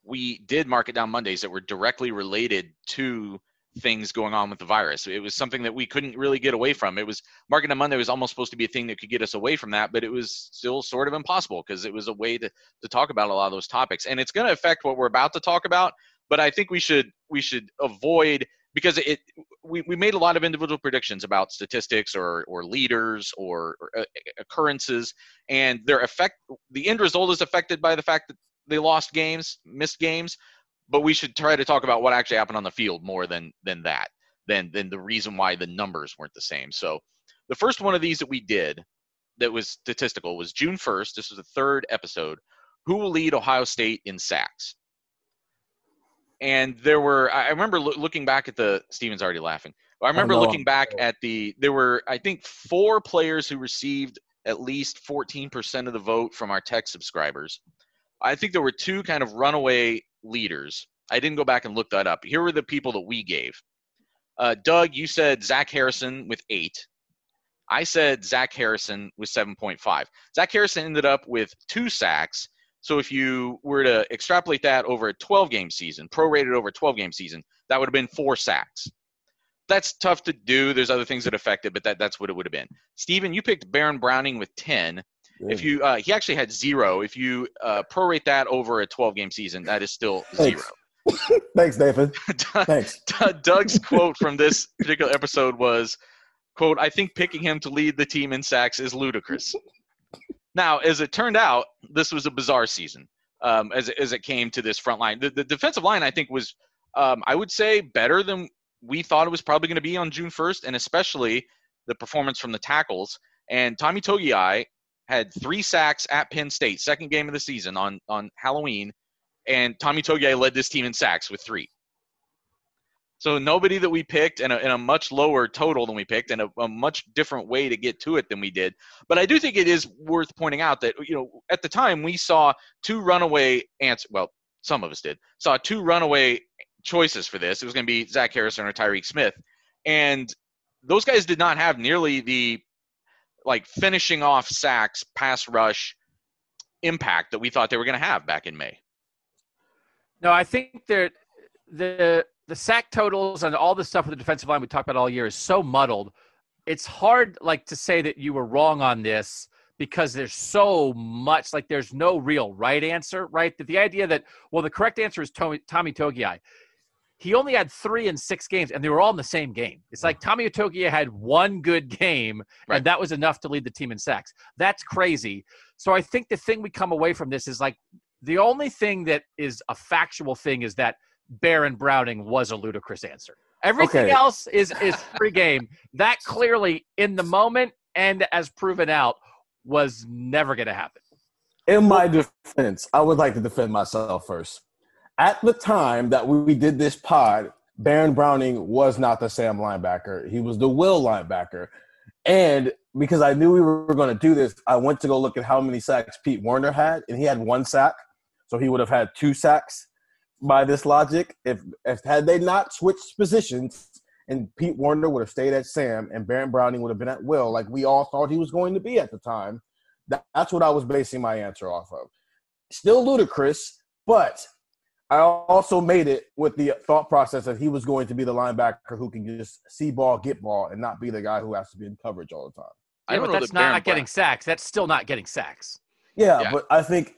we did Mark It Down Mondays that were directly related to things going on with the virus. It was something that we couldn't really get away from. It was Mark It Down Monday was almost supposed to be a thing that could get us away from that, but it was still sort of impossible because it was a way to, to talk about a lot of those topics. And it's going to affect what we're about to talk about, but I think we should we should avoid because it we, we made a lot of individual predictions about statistics or or leaders or, or uh, occurrences and their effect the end result is affected by the fact that they lost games missed games but we should try to talk about what actually happened on the field more than than that than than the reason why the numbers weren't the same. So the first one of these that we did that was statistical was june 1st this was the third episode. Who will lead ohio state in sacks? And there were i remember lo- looking back at the steven's already laughing. I remember looking back at the there were i think four players who received at least 14% of the vote from our tech subscribers. I think there were two kind of runaway leaders i didn't go back and look that up here were the people that we gave uh, doug you said zach harrison with eight i said zach harrison with 7.5 zach harrison ended up with two sacks so if you were to extrapolate that over a 12 game season, prorated over a 12 game season, that would have been four sacks. That's tough to do. There's other things that affect it, but that, that's what it would have been. Steven, you picked Baron Browning with 10. If you uh, he actually had zero. If you uh, prorate that over a 12 game season, that is still Thanks. zero. Thanks, Nathan. Thanks. Doug's quote from this particular episode was, "quote I think picking him to lead the team in sacks is ludicrous." Now, as it turned out, this was a bizarre season um, as, it- as it came to this front line. The, the defensive line, I think, was, um, I would say, better than we thought it was probably going to be on June 1st, and especially the performance from the tackles. And Tommy Togiai had three sacks at Penn State, second game of the season on, on Halloween, and Tommy Togiai led this team in sacks with three. So nobody that we picked and a, a much lower total than we picked and a, a much different way to get to it than we did. But I do think it is worth pointing out that, you know, at the time we saw two runaway answer. Well, some of us did saw two runaway choices for this. It was going to be Zach Harrison or Tyreke Smith. And those guys did not have nearly the like finishing off sacks, pass rush impact that we thought they were going to have back in May. No, I think that the the sack totals and all the stuff with the defensive line we talked about all year is so muddled. It's hard like to say that you were wrong on this because there's so much like there's no real right answer, right? That the idea that well the correct answer is Tommy, Tommy Togiai. He only had three in six games, and they were all in the same game. It's like mm-hmm. Tommy Togiai had one good game, Right. and that was enough to lead the team in sacks. That's crazy. So I think the thing we come away from this is like the only thing that is a factual thing is that Baron Browning was a ludicrous answer. Everything Okay. else is is free game. That clearly, in the moment and as proven out, was never going to happen. In my defense, I would like to defend myself first. At the time that we did this pod, Baron Browning was not the Sam linebacker. He was the Will linebacker. And because I knew we were going to do this, I went to go look at how many sacks Pete Werner had, and he had one sack. So he would have had two sacks by this logic. If, if had they not switched positions and Pete Werner would have stayed at Sam and Baron Browning would have been at Will, like we all thought he was going to be at the time, that, that's what I was basing my answer off of. Still ludicrous, but I also made it with the thought process that he was going to be the linebacker who can just see ball, get ball, and not be the guy who has to be in coverage all the time. I don't but know that's that Baron not getting Brown- sacks. That's still not getting sacks. Yeah, Yeah. but I think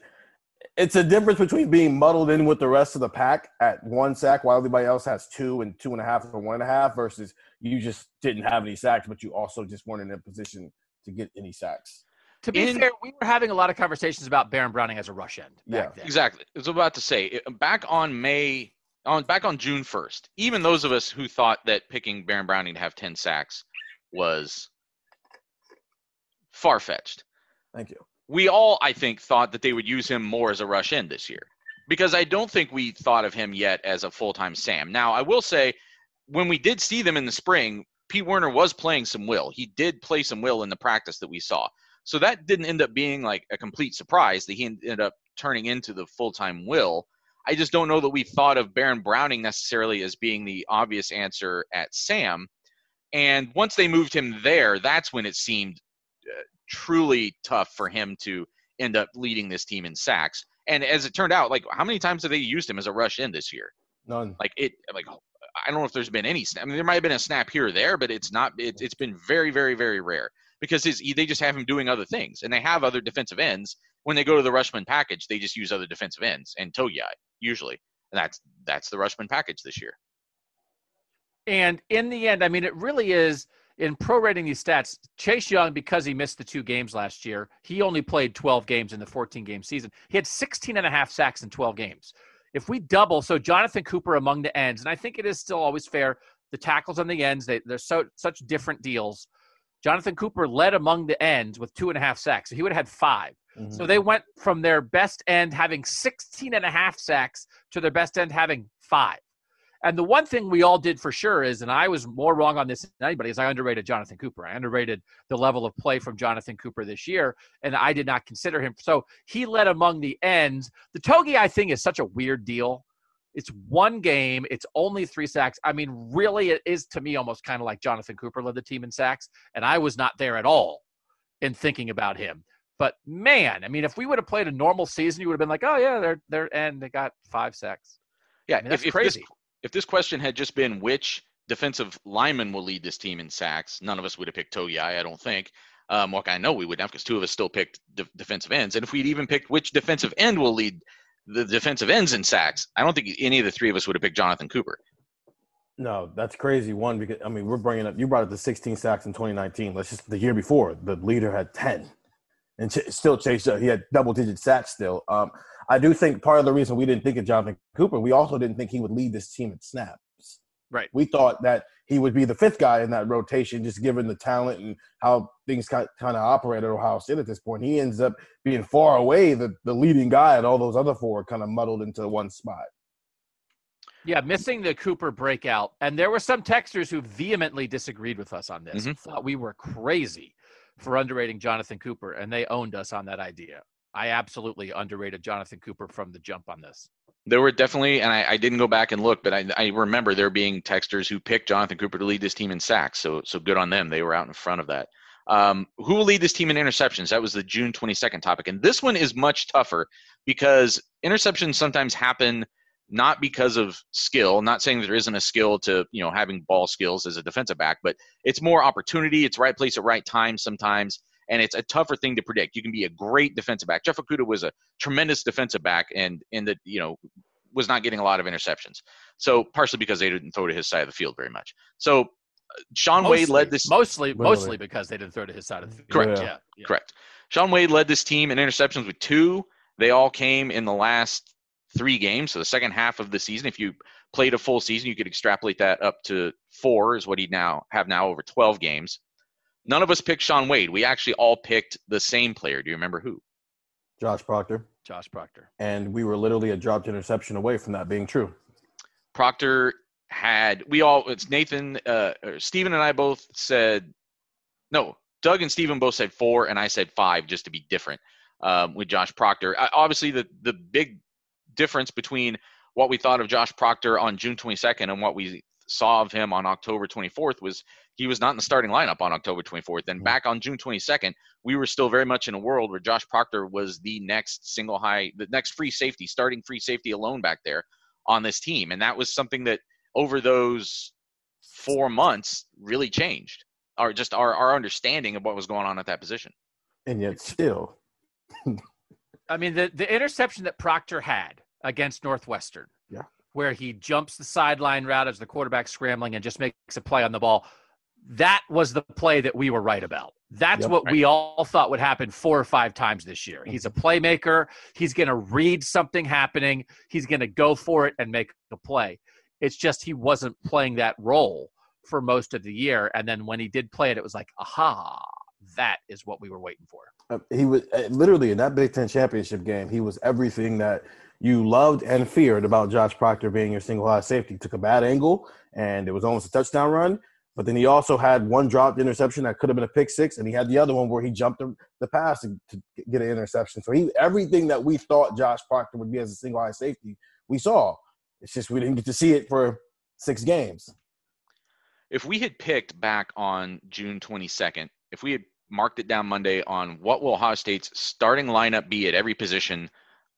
it's a difference between being muddled in with the rest of the pack at one sack while everybody else has two and two and a half or one and a half versus you just didn't have any sacks, but you also just weren't in a position to get any sacks. To be In- fair, we were having a lot of conversations about Baron Browning as a rush end back Yeah. then. Exactly. I was about to say back on May, on back on June first. Even those of us who thought that picking Baron Browning to have ten sacks was far fetched. Thank you. We all, I think, thought that they would use him more as a rush end this year because I don't think we thought of him yet as a full time Sam. Now, I will say, when we did see them in the spring, Pete Werner was playing some will. He did play some will in the practice that we saw. So that didn't end up being like a complete surprise that he ended up turning into the full time will. I just don't know that we thought of Baron Browning necessarily as being the obvious answer at Sam. And once they moved him there, that's when it seemed uh, truly tough for him to end up leading this team in sacks. And as it turned out, like how many times have they used him as a rush in this year? None. Like it, like I don't know if there's been any. Snap. I mean, there might have been a snap here or there, but it's not. It, it's been very, very, very rare because they just have him doing other things, and they have other defensive ends. When they go to the Rushmen package, they just use other defensive ends and Togiai usually, and that's that's the Rushmen package this year. And in the end, I mean, it really is in prorating these stats. Chase Young, because he missed the two games last year, he only played 12 games in the 14 game season. He had 16 and a half sacks in 12 games. If we double, so Jonathan Cooper among the ends, and I think it is still always fair. The tackles on the ends, they, they're so such different deals. Jonathan Cooper led among the ends with two and a half sacks. So he would have had 5 mm-hmm. So they went from their best end having 16 and a half sacks to their best end having five. And the one thing we all did for sure is, and I was more wrong on this than anybody, is I underrated Jonathan Cooper. I underrated the level of play from Jonathan Cooper this year, and I did not consider him. So he led among the ends. The Togi, I think, is such a weird deal. It's one game. It's only three sacks. I mean, really, it is to me almost kind of like Jonathan Cooper led the team in sacks, and I was not there at all in thinking about him. But man, I mean, if we would have played a normal season, you would have been like, oh yeah, they're they're and they got five sacks. Yeah, I mean, that's if, crazy. If this, if this question had just been which defensive lineman will lead this team in sacks, none of us would have picked Togiai, I don't think. Um, well, I know we would have because two of us still picked de- defensive ends. And if we'd even picked which defensive end will lead the defensive ends in sacks, I don't think any of the three of us would have picked Jonathan Cooper. No, that's crazy. One because I mean we're bringing up. You brought up the 16 sacks in 2019. Let's just the year before the leader had 10, and ch- still chased. He had double digit sacks still. Um, I do think part of the reason we didn't think of Jonathan Cooper, we also didn't think he would lead this team at snaps. Right. We thought that he would be the fifth guy in that rotation, just given the talent and how things kind of operate at Ohio State at this point. He ends up being far away the, the leading guy, and all those other four kind of muddled into one spot. Yeah, missing the Cooper breakout. And there were some texters who vehemently disagreed with us on this, mm-hmm. thought we were crazy for underrating Jonathan Cooper, and they owned us on that idea. I absolutely underrated Jonathan Cooper from the jump on this. There were definitely, and I, I didn't go back and look, but I, I, remember there being texters who picked Jonathan Cooper to lead this team in sacks. So, so good on them. They were out in front of that. Um, who will lead this team in interceptions? That was the June 22nd topic, and this one is much tougher because interceptions sometimes happen not because of skill. Not saying that there isn't a skill to you know having ball skills as a defensive back, but it's more opportunity. It's right place at right time sometimes and it's a tougher thing to predict. You can be a great defensive back. Jeff Okudah was a tremendous defensive back, and in the you know was not getting a lot of interceptions. So partially because they didn't throw to his side of the field very much. So uh, Shaun mostly, Wade led this mostly mostly because they didn't throw to his side of the field. Correct. Yeah. yeah. Correct. Shaun Wade led this team in interceptions with two. They all came in the last three games. So the second half of the season, if you played a full season, you could extrapolate that up to four is what he now have now over 12 games. None of us picked Shaun Wade. We actually all picked the same player. Do you remember who? Josh Proctor. Josh Proctor. And we were literally a dropped interception away from that being true. Proctor had we all it's Nathan uh Stephen and I both said no, Doug and Stephen both said four and I said five just to be different um, with Josh Proctor. Uh, obviously the the big difference between what we thought of Josh Proctor on June 22nd and what we saw of him on October 24th was he was not in the starting lineup on October 24th. And mm-hmm. back on June 22nd, we were still very much in a world where Josh Proctor was the next single high, the next free safety, starting free safety alone back there on this team. And that was something that over those four months really changed, or just our, our understanding of what was going on at that position. And yet still. I mean, the, the interception that Proctor had against Northwestern. Yeah where he jumps the sideline route as the quarterback scrambling and just makes a play on the ball. That was the play that we were right about. That's yep, what right. we all thought would happen four or five times this year. He's a mm-hmm. playmaker. He's going to read something happening. He's going to go for it and make a play. It's just he wasn't playing that role for most of the year. And then when he did play it, it was like, aha, that is what we were waiting for. Uh, he was uh, literally in that Big Ten championship game. He was everything that you loved and feared about Josh Proctor being your single high safety. He took a bad angle, and it was almost a touchdown run. But then he also had one dropped interception that could have been a pick six, and he had the other one where he jumped the, pass to, to get an interception. So he everything that we thought Josh Proctor would be as a single high safety, we saw. It's just we didn't get to see it for six games. If we had picked back on June 22nd, if we had marked it down Monday on what will Ohio State's starting lineup be at every position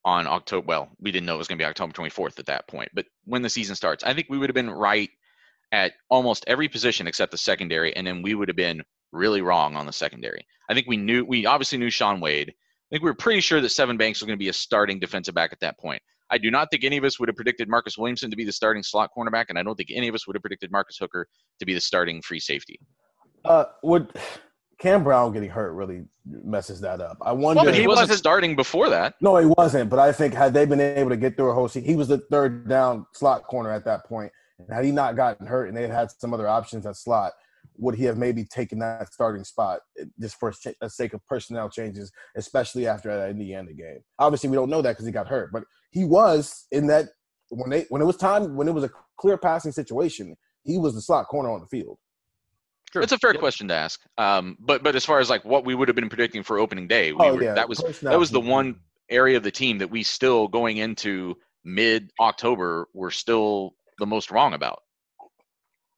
on October, well, we didn't know it was going to be October 24th at that point, but when the season starts, I think we would have been right at almost every position except the secondary, and then we would have been really wrong on the secondary. I think we knew, we obviously knew Shaun Wade. I think we were pretty sure that Sevyn Banks was going to be a starting defensive back at that point. I do not think any of us would have predicted Marcus Williamson to be the starting slot cornerback, and I don't think any of us would have predicted Marcus Hooker to be the starting free safety. Uh, would Cam Brown getting hurt really messes that up? I wonder. Well, but he wasn't, wasn't starting before that. No, he wasn't. But I think had they been able to get through a whole season, he was the third down slot corner at that point. And had he not gotten hurt and they had had some other options at slot, would he have maybe taken that starting spot just for the sake of personnel changes, especially after that Indiana game? Obviously, we don't know that because he got hurt, but he was in that when they when it was time when it was a clear passing situation, he was the slot corner on the field. Sure. It's a fair yep. question to ask. Um, but but as far as like what we would have been predicting for opening day, we oh, were, yeah. that was that was the one area of the team that we still going into mid October were still the most wrong about.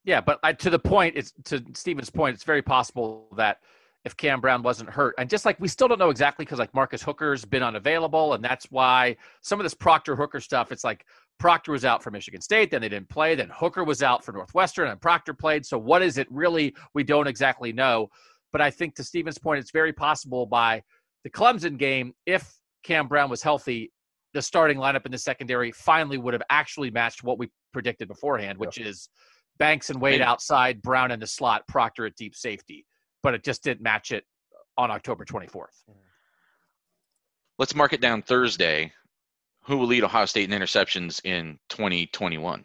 Yeah, but I, to the point, it's to Steven's point, it's very possible that if Cam Brown wasn't hurt, and just like we still don't know exactly because like Marcus Hooker's been unavailable, and that's why some of this Proctor Hooker stuff, it's like Proctor was out for Michigan State, then they didn't play, then Hooker was out for Northwestern, and Proctor played. So what is it really? We don't exactly know. But I think to Steven's point, it's very possible by the Clemson game, if Cam Brown was healthy, the starting lineup in the secondary finally would have actually matched what we predicted beforehand, which yeah. is Banks and Wade outside, Brown in the slot, Proctor at deep safety. But it just didn't match it on October 24th. Mm. Let's mark it down Thursday. Who will lead Ohio State in interceptions in 2021?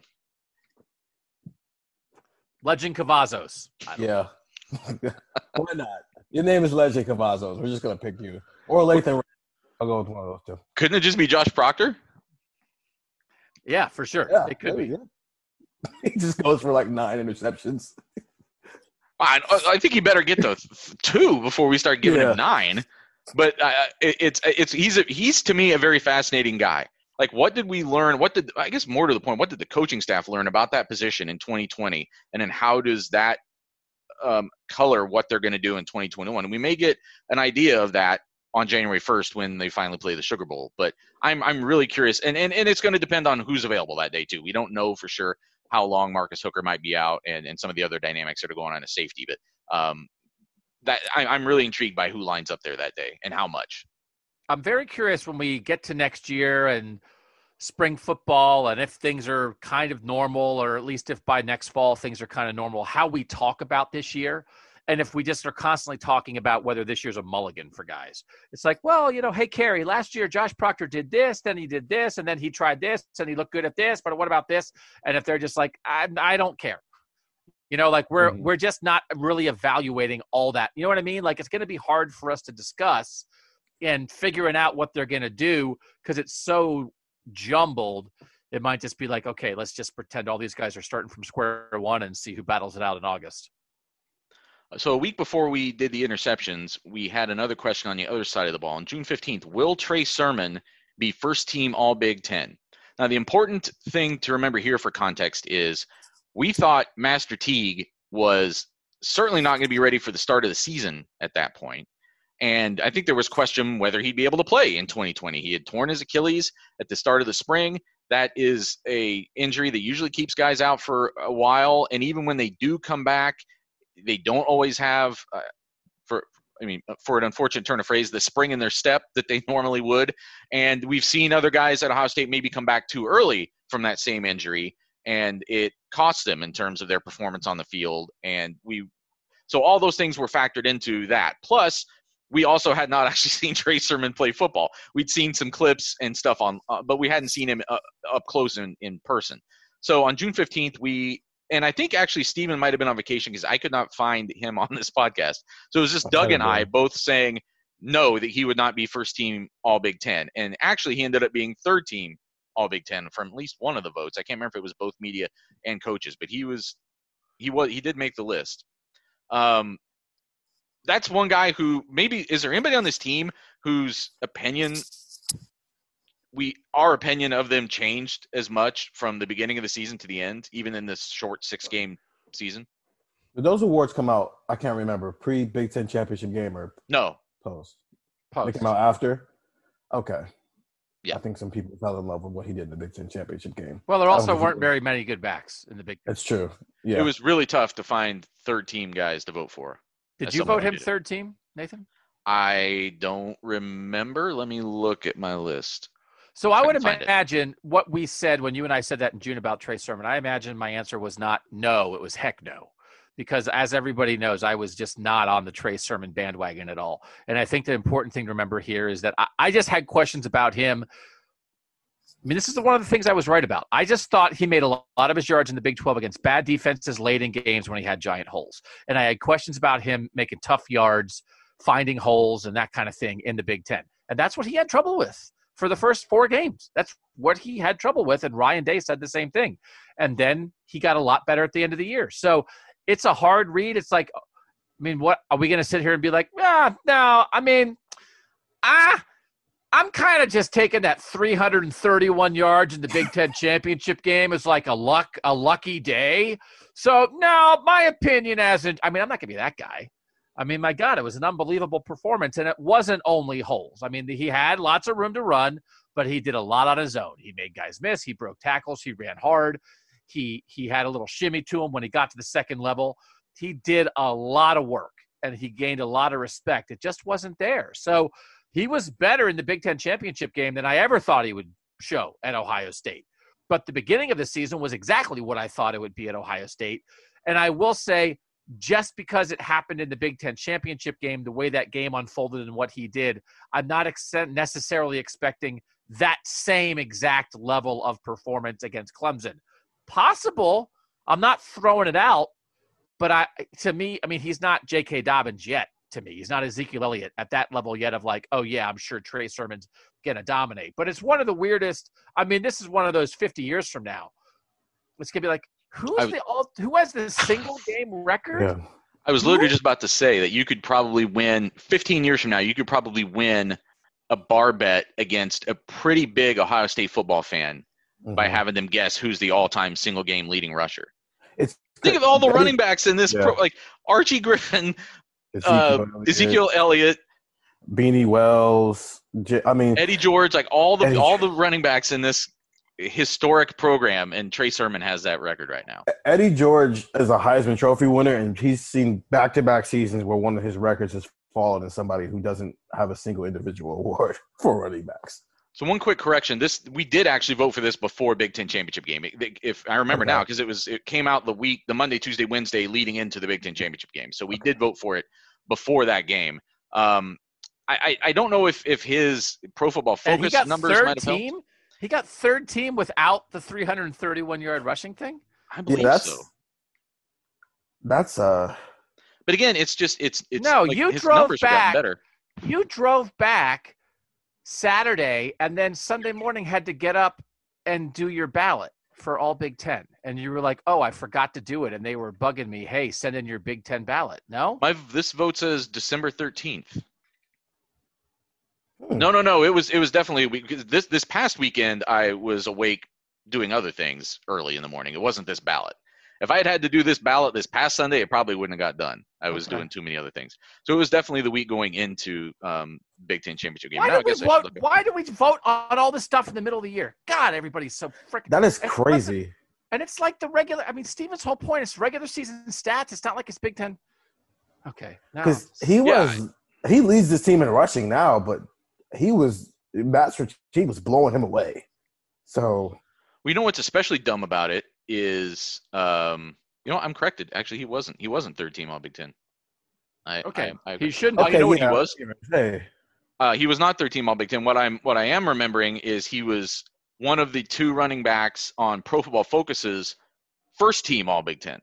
Lejond Cavazos. Yeah. Why not? Your name is Lejond Cavazos. We're just gonna pick you. Or Lathan. I'll go with one of those two. Couldn't it just be Josh Proctor? Yeah, for sure. Yeah, it could be. Yeah. he just goes for like nine interceptions. I, I think he better get to two before we start giving yeah. him nine. But uh, it, it's it's he's a, he's to me a very fascinating guy. Like, what did we learn? What did I guess more to the point? What did the coaching staff learn about that position in 2020? And then how does that um, color what they're going to do in 2021? And we may get an idea of that on January 1st when they finally play the Sugar Bowl. But I'm I'm really curious, and and, and it's going to depend on who's available that day too. We don't know for sure how long Marcus Hooker might be out, and and some of the other dynamics that are going on at safety. But um, that I, I'm really intrigued by who lines up there that day and how much. I'm very curious when we get to next year and spring football and if things are kind of normal or at least if by next fall things are kind of normal how we talk about this year and if we just are constantly talking about whether this year's a mulligan for guys, it's like, well, you know, hey, Kerry, last year Josh Proctor did this, then he did this, and then he tried this, and he looked good at this, but what about this? And if they're just like, I, I don't care. You know, like we're mm-hmm. we're just not really evaluating all that. You know what I mean? Like it's going to be hard for us to discuss and figuring out what they're going to do because it's so jumbled. It might just be like, okay, let's just pretend all these guys are starting from square one and see who battles it out in August. So a week before we did the interceptions, we had another question on the other side of the ball. On June 15th, will Trey Sermon be first team All Big Ten? Now, the important thing to remember here for context is we thought Master Teague was certainly not going to be ready for the start of the season at that point. And I think there was question whether he'd be able to play in 2020. He had torn his Achilles at the start of the spring. That is a injury that usually keeps guys out for a while. And even when they do come back, they don't always have uh, for I mean, uh, for an unfortunate turn of phrase, the spring in their step that they normally would. And we've seen other guys at Ohio State maybe come back too early from that same injury, and it cost them in terms of their performance on the field. And we, so all those things were factored into that. Plus, we also had not actually seen Trey Sermon play football. We'd seen some clips and stuff on, uh, but we hadn't seen him uh, up close in, in person. So on June 15th, we and I think actually Steven might have been on vacation because I could not find him on this podcast. So it was just Doug and I both saying no that he would not be first team All Big Ten, and actually he ended up being third team All Big Ten from at least one of the votes. I can't remember if it was both media and coaches, but he was he was he did make the list. Um, that's one guy who maybe is there anybody on this team whose opinion we our opinion of them changed as much from the beginning of the season to the end, even in this short six game season? Did those awards come out? I can't remember. Pre Big Ten championship game or No. post? Post. They came out after. Okay. Yeah. I think some people fell in love with what he did in the Big Ten championship game. Well, there also weren't very many good backs in the Big. That's true. Yeah. It was really tough to find third team guys to vote for. Did you vote him third team, Nathan? I don't remember. Let me look at my list. So I I would find it. imagine what we said when you and I said that in June about Trey Sermon. I imagine my answer was not no, it was heck no. Because as everybody knows, I was just not on the Trey Sermon bandwagon at all. And I think the important thing to remember here is that I, I just had questions about him. I mean, this is one of the things I was right about. I just thought he made a lot of his yards in the Big 12 against bad defenses late in games when he had giant holes. And I had questions about him making tough yards, finding holes, and that kind of thing in the Big 10. And that's what he had trouble with for the first four games. That's what he had trouble with. And Ryan Day said the same thing. And then he got a lot better at the end of the year. So it's a hard read. It's like, I mean, what are we going to sit here and be like, ah, no, I mean, ah, I'm kind of just taking that 331 yards in the Big Ten championship game as like a luck, a lucky day. So no, my opinion hasn't. I mean, I'm not going to be that guy. I mean, my God, it was an unbelievable performance, and it wasn't only holes. I mean, he had lots of room to run, but he did a lot on his own. He made guys miss. He broke tackles. He ran hard. He he had a little shimmy to him when he got to the second level. He did a lot of work, and he gained a lot of respect. It just wasn't there. So he was better in the Big Ten championship game than I ever thought he would show at Ohio State. But the beginning of the season was exactly what I thought it would be at Ohio State. And I will say, just because it happened in the Big Ten championship game, the way that game unfolded and what he did, I'm not ex- necessarily expecting that same exact level of performance against Clemson. Possible. I'm not throwing it out, but I to me, I mean, he's not J.K. Dobbins yet. To me, he's not Ezekiel Elliott at that level yet. Of like, oh yeah, I'm sure Trey Sermon's gonna dominate. But it's one of the weirdest. I mean, this is one of those 50 years from now. It's gonna be like, who's I- the all, who has the single game record? yeah. I was literally just about to say that you could probably win 15 years from now. You could probably win a bar bet against a pretty big Ohio State football fan by Mhm. having them guess who's the all-time single game leading rusher. It's Think of all the running backs in this, Yeah. pro, like Archie Griffin, Ezekiel, uh, Elliott, Ezekiel Elliott, Beanie Wells. J- I mean, Eddie George, like all the Eddie all the running backs in this historic program, and Trey Sermon has that record right now. Eddie George is a Heisman Trophy winner, and he's seen back-to-back seasons where one of his records has fallen to somebody who doesn't have a single individual award for running backs. So one quick correction: this we did actually vote for this before Big Ten championship game. If I remember Okay. now, because it was it came out the week, the Monday, Tuesday, Wednesday leading into the Big Ten championship game. So we did vote for it before that game. Um, I, I I don't know if if his Pro Football and he Focus got numbers third might have helped. Team. He got third team without the 331 yard rushing thing. I Yeah, believe that's so. that's uh But again, it's just it's it's No, like you his drove numbers have gotten back. better. You drove back Saturday and then Sunday morning had to get up and do your ballot for all Big Ten. And you were like, oh, I forgot to do it. And they were bugging me, hey, send in your Big Ten ballot. No? My this vote says December thirteenth. Hmm. No, no, no. It was it was definitely because this this past weekend I was awake doing other things early in the morning. It wasn't this ballot. If I had had to do this ballot this past Sunday, it probably wouldn't have got done. I was Okay. doing too many other things. So it was definitely the week going into um, Big Ten championship game. Why Now I did, we I vote, why do we vote on all this stuff in the middle of the year? God, everybody's so freaking. that is crazy. And it's like the regular. I mean, Steven's whole point is regular season stats. It's not like it's Big Ten. Okay. Because I'm- he Yeah. was he leads this team in rushing now, but he was Matt he was blowing him away. So Well, you know what's especially dumb about it is, um, you know, I'm corrected. Actually, he wasn't. He wasn't third team All Big Ten. I, Okay. I, I, he shouldn't. Oh, you know what he was? Hey, Uh, he was not third team All Big Ten. What I'm what I am remembering is he was one of the two running backs on Pro Football Focus's first team All Big Ten.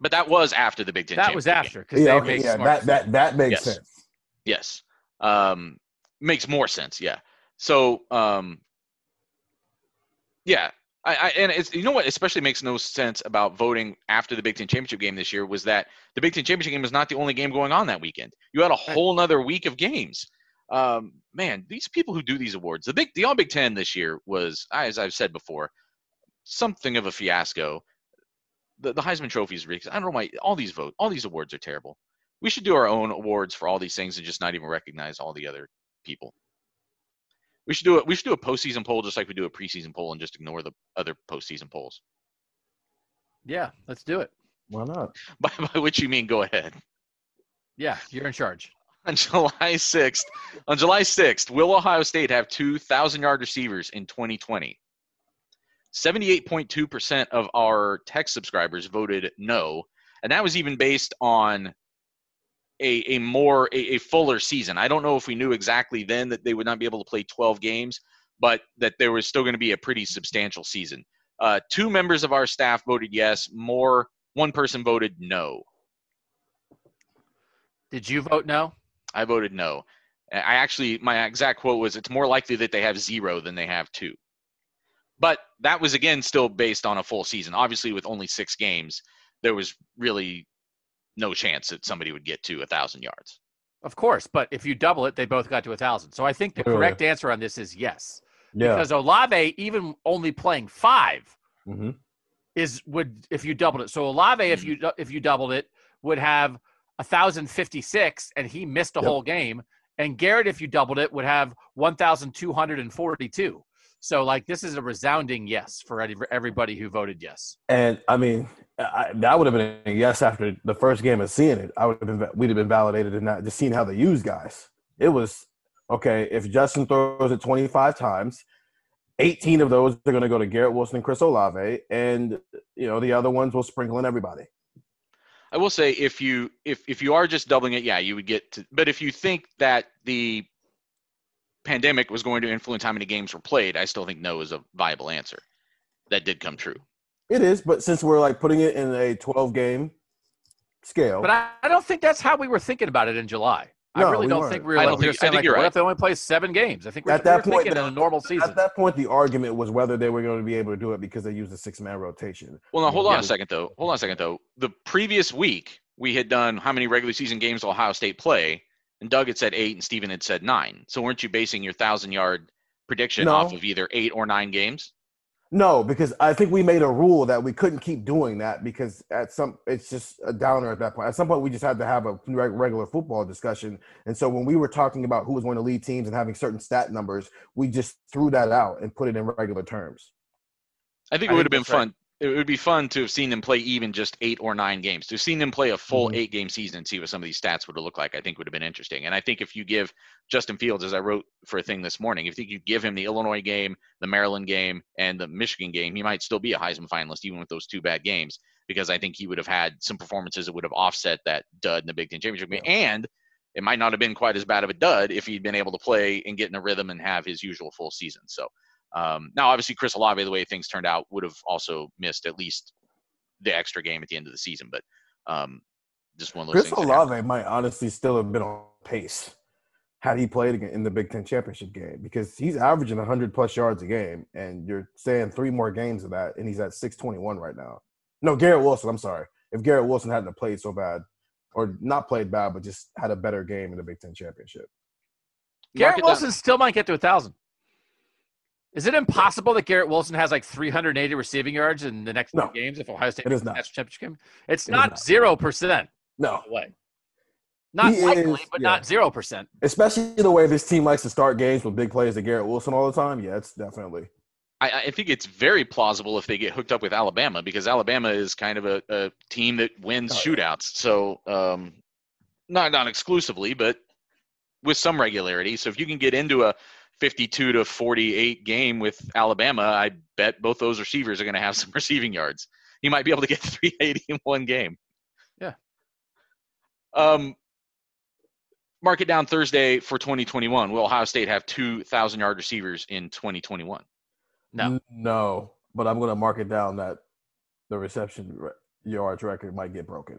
But that was after the Big Ten. That was after because Yeah, they okay, make yeah, smart that that that makes Yes. sense. Yes. Um, makes more sense. Yeah. So, um, yeah. I, I and it's you know what especially makes no sense about voting after the Big Ten championship game this year was that the Big Ten championship game was not the only game going on that weekend. You had a whole nother week of games. Um, man, these people who do these awards, the big the All Big Ten this year was, as I've said before, something of a fiasco. The the Heisman Trophy is ridiculous. I don't know why all these vote all these awards are terrible. We should do our own awards for all these things and just not even recognize all the other people. We should do it. We should do a postseason poll just like we do a preseason poll and just ignore the other postseason polls. Yeah, let's do it. Why not? By, by which you mean go ahead. Yeah, you're in charge. On July 6th, on July 6th, will Ohio State have 2,000 yard receivers in 2020? 78.2% of our text subscribers voted no, and that was even based on a, a more a, a fuller season. I don't know if we knew exactly then that they would not be able to play 12 games, but that there was still going to be a pretty substantial season. Uh, two members of our staff voted yes. More one person voted no. Did you vote no? I voted no. I actually, my exact quote was, "It's more likely that they have zero than they have two. But that was again still based on a full season. Obviously, with only six games, there was really no chance that somebody would get to a thousand yards. Of course, but if you double it, they both got to a thousand. So I think the Really? correct answer on this is yes, Yeah. because Olave, even only playing five, hmm is would if you doubled it. So Olave, if you if you doubled it, would have a thousand fifty six, and he missed a Yep. whole game. And Garrett, if you doubled it, would have one thousand two hundred and forty two. So like this is a resounding yes for everybody who voted yes. And I mean, I, that would have been a yes after the first game of seeing it. I would have been, we'd have been validated in that, just seeing how they use guys. It was okay. If Justin throws it 25 times, 18 of those are going to go to Garrett Wilson and Chris Olave, and you know the other ones will sprinkle in everybody. I will say if you if if you are just doubling it, yeah, you would get to. But if you think that the pandemic was going to influence how many games were played, I still think no is a viable answer. That did come true. It is, but since we're like putting it in a 12 game scale, But I, I don't think that's how we were thinking about it in July. I No, really we don't weren't. think we were. I like, don't we were think- I think like, you're what right. if they only play seven games? I think we're, At that we were point, thinking though, in a normal season. at that point, the argument was whether they were going to be able to do it because they used a six man rotation. Well, now hold on Yeah. a second though. Hold on a second though. The previous week we had done how many regular season games Ohio State play, and Doug had said eight, and Steven had said nine. So weren't you basing your thousand yard prediction No. off of either eight or nine games? No, because I think we made a rule that we couldn't keep doing that because at some it's just a downer at that point. At some point, we just had to have a regular football discussion. And so when we were talking about who was going to lead teams and having certain stat numbers, we just threw that out and put it in regular terms. I think it would have been that's right. fun. It would be fun to have seen them play even just eight or nine games. To have seen them play a full Mhm. eight game season and see what some of these stats would have looked like, I think would have been interesting. And I think if you give Justin Fields, as I wrote for a thing this morning, if you think you give him the Illinois game, the Maryland game, and the Michigan game, he might still be a Heisman finalist even with those two bad games because I think he would have had some performances that would have offset that dud in the Big Ten championship game. And it might not have been quite as bad of a dud if he'd been able to play and get in a rhythm and have his usual full season. So um, now, obviously, Chris Olave, the way things turned out, would have also missed at least the extra game at the end of the season. But um, just one of those Chris things. that happened. Olave might honestly still have been on pace had he played in the Big Ten championship game because he's averaging 100 plus yards a game, and you're saying three more games of that, and he's at 621 right now. No, Garrett Wilson. I'm sorry. If Garrett Wilson hadn't played so bad, or not played bad, but just had a better game in the Big Ten championship. Garrett it down. Wilson still might get to a thousand. Is it impossible that Garrett Wilson has like 380 receiving yards in the next No. two games if Ohio State It is wins the not. national championship game? It's It is not not. zero percent. No, Way. Not He likely, is- but yeah. not zero percent. especially the way this team likes to start games with big plays to Garrett Wilson all the time. Yeah, it's definitely. I, I think it's very plausible if they get hooked up with Alabama because Alabama is kind of a, a team that wins Oh, yeah. shootouts. So um, not not exclusively, but with some regularity. So if you can get into a 52 to 48 game with Alabama, I bet both those receivers are going to have some receiving yards. You might be able to get 380 in one game. Yeah. Um, mark it down Thursday for 2021. Will Ohio State have 2,000 yard receivers in 2021? No. No. but I'm going to mark it down that the reception re- yards record might get broken.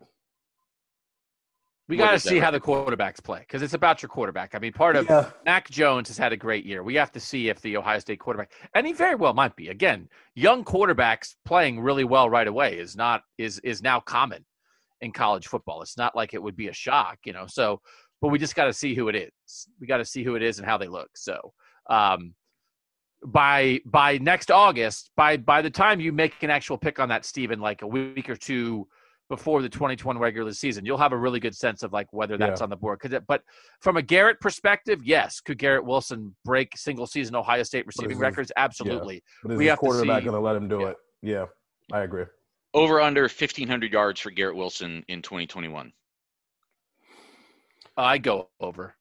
We got to see how the quarterbacks play because it's about your quarterback. I mean, part of Yeah, Mac Jones has had a great year. We have to see if the Ohio State quarterback, and he very well might be. Again, young quarterbacks playing really well right away is not is is now common in college football. It's not like it would be a shock, you know. So, but we just got to see who it is. We got to see who it is and how they look. So, um, by by next August, by by the time you make an actual pick on that, Stephen, like a week or two before the 2021 regular season, you'll have a really good sense of like whether that's Yeah. on the board. Cause it, but from a Garrett perspective, yes, could Garrett Wilson break single season Ohio State receiving his- records? Absolutely. but is We his have to quarterback see- going to let him do yeah. it? Yeah, I agree. Over under 1,500 yards for Garrett Wilson in 2021. I go over.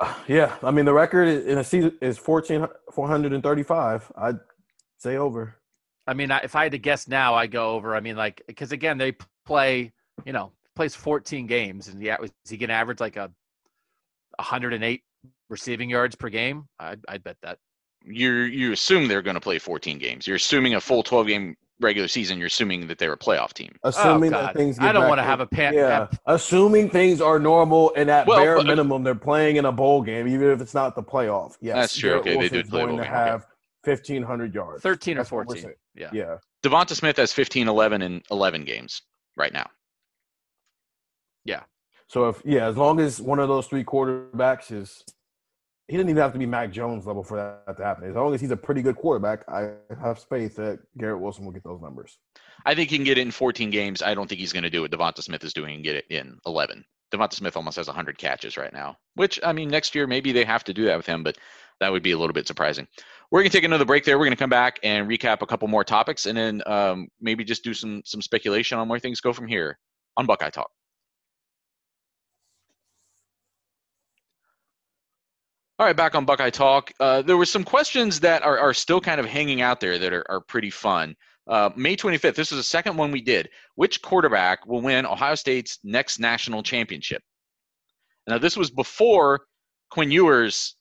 Uh, yeah, I mean the record in a season is 14 435. I'd say over. I mean, if I had to guess now, I go over. I mean, like because again, they play. You know, plays 14 games, and yeah, is he going to average like a 108 receiving yards per game? I'd, I'd bet that. You you assume they're going to play 14 games. You're assuming a full 12 game regular season. You're assuming that they're a playoff team. Oh, oh, assuming oh, that things get I don't want to to- have a pan. Yeah, have- assuming things are normal and at Well, bare but- uh, minimum they're playing in a bowl game, even if it's not the playoff. Yes, That's true. Garrett Okay, they did Wilson's play going bowl to game. Okay. Have 1,500 yards. 13 or That's what 14. Yeah. Yeah, DeVonta Smith has 15, 11, and 11 games right now. Yeah. So if yeah, as long as one of those three quarterbacks is, he didn't even have to be Mac Jones level for that to happen. As long as he's a pretty good quarterback, I have faith that Garrett Wilson will get those numbers. I think he can get it in 14 games. I don't think he's going to do what DeVonta Smith is doing and get it in 11. DeVonta Smith almost has 100 catches right now, which I mean, next year maybe they have to do that with him, but that would be a little bit surprising. We're going to take another break there. We're going to come back and recap a couple more topics, and then um, maybe just do some some speculation on where things go from here on Buckeye Talk. All right, back on Buckeye Talk. Uh, there were some questions that are, are still kind of hanging out there that are, are pretty fun. Uh, May 25th, this was the second one we did. Which quarterback will win Ohio State's next national championship? Now, this was before Quinn Ewers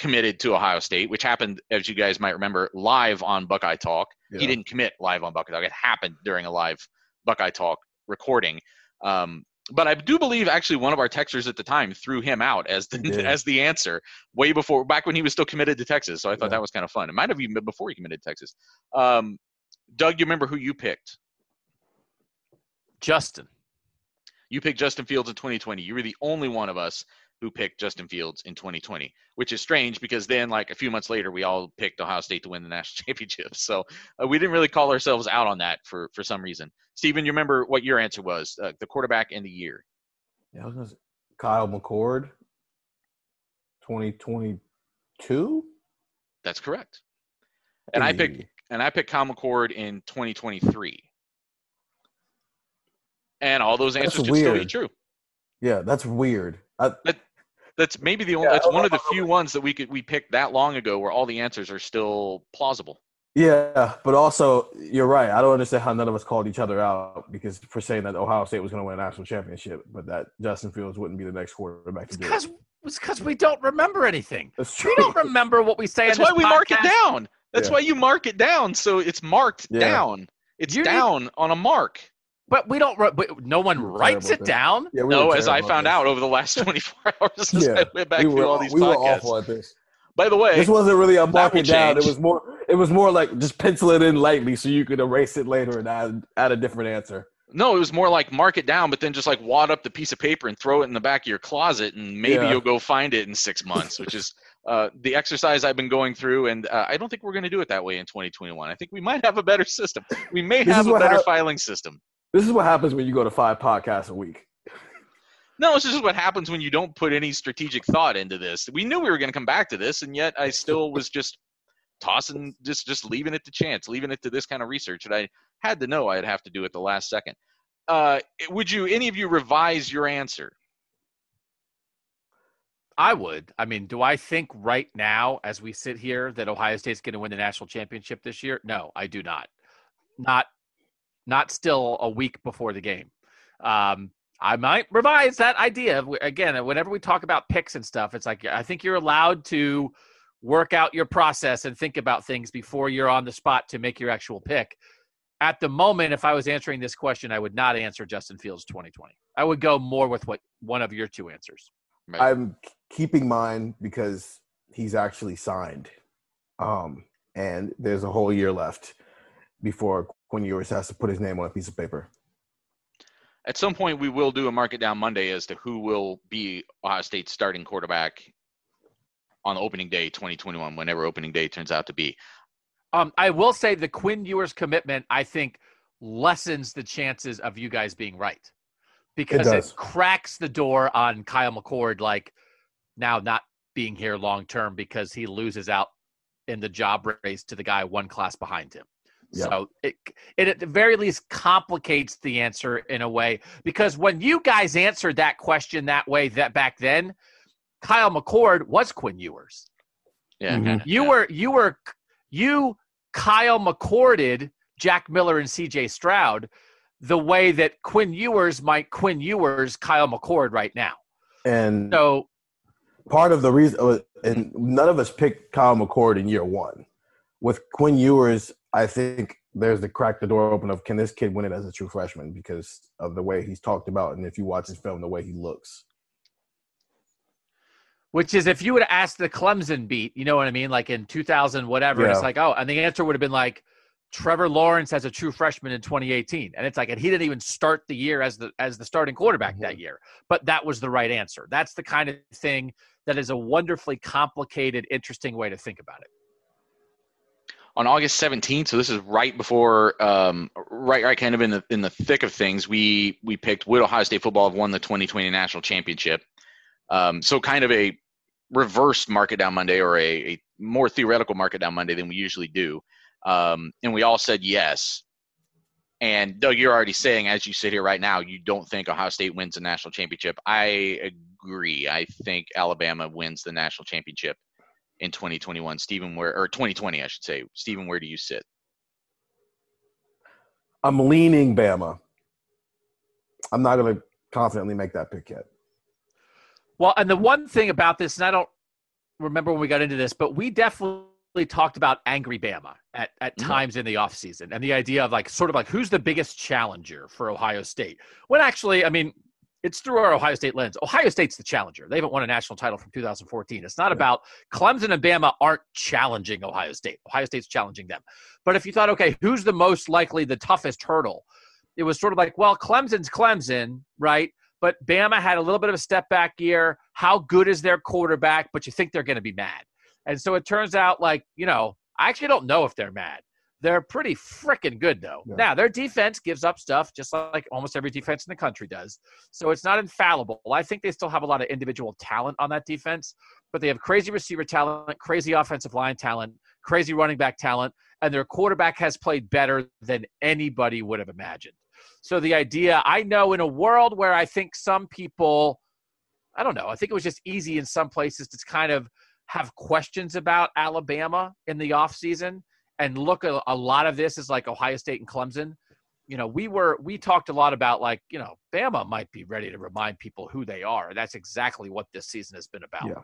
committed to Ohio State, which happened, as you guys might remember, live on Buckeye Talk. He didn't commit live on Buckeye Talk. It happened during a live Buckeye Talk recording. Um, but I do believe actually one of our texters at the time threw him out as the He did. as the answer way before back when he was still committed to Texas. So I thought Yeah. that was kind of fun. It might have even been before he committed to Texas. Um, Doug, you remember who you picked? Justin. You picked Justin Fields in 2020. You were the only one of us who picked Justin Fields in 2020, which is strange because then, like a few months later, we all picked Ohio State to win the national championship. So uh, we didn't really call ourselves out on that for for some reason. Steven, you remember what your answer was? Uh, the quarterback and the year. Yeah, I was gonna say Kyle McCord, 2022. That's correct. And I picked and I picked Kyle McCord in 2023. And all those That's answers could still be true. Yeah, that's weird. I, That's maybe the only. Yeah, that's one of the few ones that we could we picked that long ago where all the answers are still plausible. yeah, but also you're right. I don't understand how none of us called each other out because for saying that Ohio State was going to win a national championship, but that Justin Fields wouldn't be the next quarterback to do it. Because it's because we don't remember anything. That's true. We don't remember what we say. That's why we mark it down. That's Yeah. why you mark it down. So it's marked Yeah. down. It's You need- down on a mark. But we don't. But no one writes it at that. down. Yeah, we no, as I found this. out over the last 24 hours as Yeah, I went back we through were, all these we were podcasts. awful at this. By the way, This wasn't really a mark it down. It was more. It was more like just pencil it in lightly so you could erase it later and add add a different answer. no, it was more like mark it down, but then just like wad up the piece of paper and throw it in the back of your closet, and maybe Yeah. you'll go find it in six months, which is uh, the exercise I've been going through. And uh, I don't think we're going to do it that way in 2021. I think we might have a better system. We may This have a better hap- filing system. This is what happens when you go to five podcasts a week. No, this is what happens when you don't put any strategic thought into this. We knew we were going to come back to this, and yet I still was just tossing, just just leaving it to chance, leaving it to this kind of research that I had to know I'd have to do at the last second. Uh, would you, any of you, revise your answer? I would. I mean, do I think right now, as we sit here, that Ohio State's going to win the national championship this year? No, I do not. Not, not still a week before the game. Um, I might revise that idea again. Whenever we talk about picks and stuff, it's like I think you're allowed to work out your process and think about things before you're on the spot to make your actual pick. At the moment, if I was answering this question, I would not answer Justin Fields 2020. I would go more with what one of your two answers. I'm keeping mine because he's actually signed. Um, and there's a whole year left before Quinn Ewers has to put his name on a piece of paper. At some point, we will do a Mark It Down Monday as to who will be Ohio State's starting quarterback on opening day 2021, whenever opening day turns out to be. Um, I will say the Quinn Ewers commitment, I think, lessens the chances of you guys being right because it, does. cracks the door on Kyle McCord, like now not being here long term because he loses out in the job race to the guy one class behind him. Yeah. So it, it at the very least complicates the answer in a way because when you guys answered that question that way that back then, Kyle McCord was Quinn Ewers. Yeah, Mhm. You yeah. were you were you Kyle McCorded Jack Miller and CJ Stroud the way that Quinn Ewers might Quinn Ewers Kyle McCord right now. And So part of the reason, uh, and none of us picked Kyle McCord in year one. With Quinn Ewers, I think there's the crack the door open of can this kid win it as a true freshman because of the way he's talked about, and if you watch his film, the way he looks. which is if you would have asked the Clemson beat, you know what I mean? Like in 2000, whatever, it's like, oh, and the answer would have been like Trevor Lawrence as a true freshman in 2018. And it's like, and he didn't even start the year as the as the starting quarterback that mm-hmm. year. But that was the right answer. That's the kind of thing that is a wonderfully complicated, interesting way to think about it. On August 17th. So this is right before, um, right, right, kind of in the in the thick of things. We we picked would Ohio State football have won the 2020 national championship. Um, so kind of a reverse Mark It Down Monday or a, a more theoretical Mark It Down Monday than we usually do. Um, and we all said yes. And Doug, you're already saying, as you sit here right now, you don't think Ohio State wins the national championship. I agree. I think Alabama wins the national championship in 2021. Stephen, where or 2020, I should say. Stephen, where do you sit? I'm leaning Bama. I'm not going to confidently make that pick yet. Well, and the one thing about this, and I don't remember when we got into this, but we definitely talked about angry Bama at, at Mhm. times in the offseason and the idea of like sort of like who's the biggest challenger for Ohio State. When actually, I mean, it's through our Ohio State lens. Ohio State's the challenger. They haven't won a national title from 2014. It's not about Clemson and Bama aren't challenging Ohio State. Ohio State's challenging them. But if you thought, okay, who's the most likely, the toughest hurdle? It was sort of like, well, Clemson's Clemson, right? But Bama had a little bit of a step back year. How good is their quarterback? But you think they're going to be mad. And so it turns out, like, you know, I actually don't know if they're mad. They're pretty freaking good, though. Yeah. Now, their defense gives up stuff just like almost every defense in the country does. So it's not infallible. I think they still have a lot of individual talent on that defense, but they have crazy receiver talent, crazy offensive line talent, crazy running back talent, and their quarterback has played better than anybody would have imagined. So the idea, I know in a world where I think some people, I don't know, I think it was just easy in some places to kind of have questions about Alabama in the offseason and look at a lot of this is like Ohio State and Clemson. You know, we were we talked a lot about like, you know, Bama might be ready to remind people who they are. That's exactly what this season has been about. Yeah.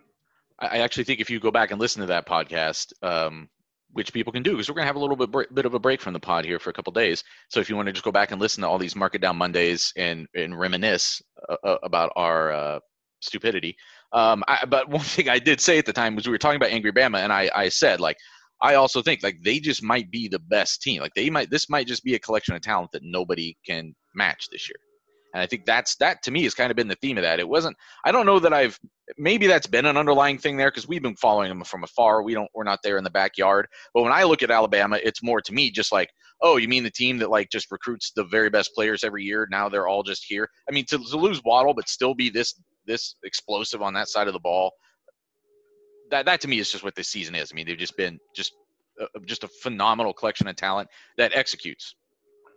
I I actually think if you go back and listen to that podcast, um, which people can do, because we're going to have a little bit bit of a break from the pod here for a couple days. So if you want to just go back and listen to all these Mark It Down Mondays and and reminisce uh, uh, about our uh, stupidity. Um, I, but one thing I did say at the time was we were talking about Angry Bama, and I I said like. I also think like they just might be the best team. Like they might this might just be a collection of talent that nobody can match this year. And I think that's that to me has kind of been the theme of that. It wasn't I don't know that I've maybe that's been an underlying thing there because we've been following them from afar. We don't we're not there in the backyard. But when I look at Alabama, it's more to me just like, oh, you mean the team that like just recruits the very best players every year? Now they're all just here. I mean to, to lose Waddle but still be this this explosive on that side of the ball. That that to me is just what this season is. I mean they've just been just uh, just a phenomenal collection of talent that executes.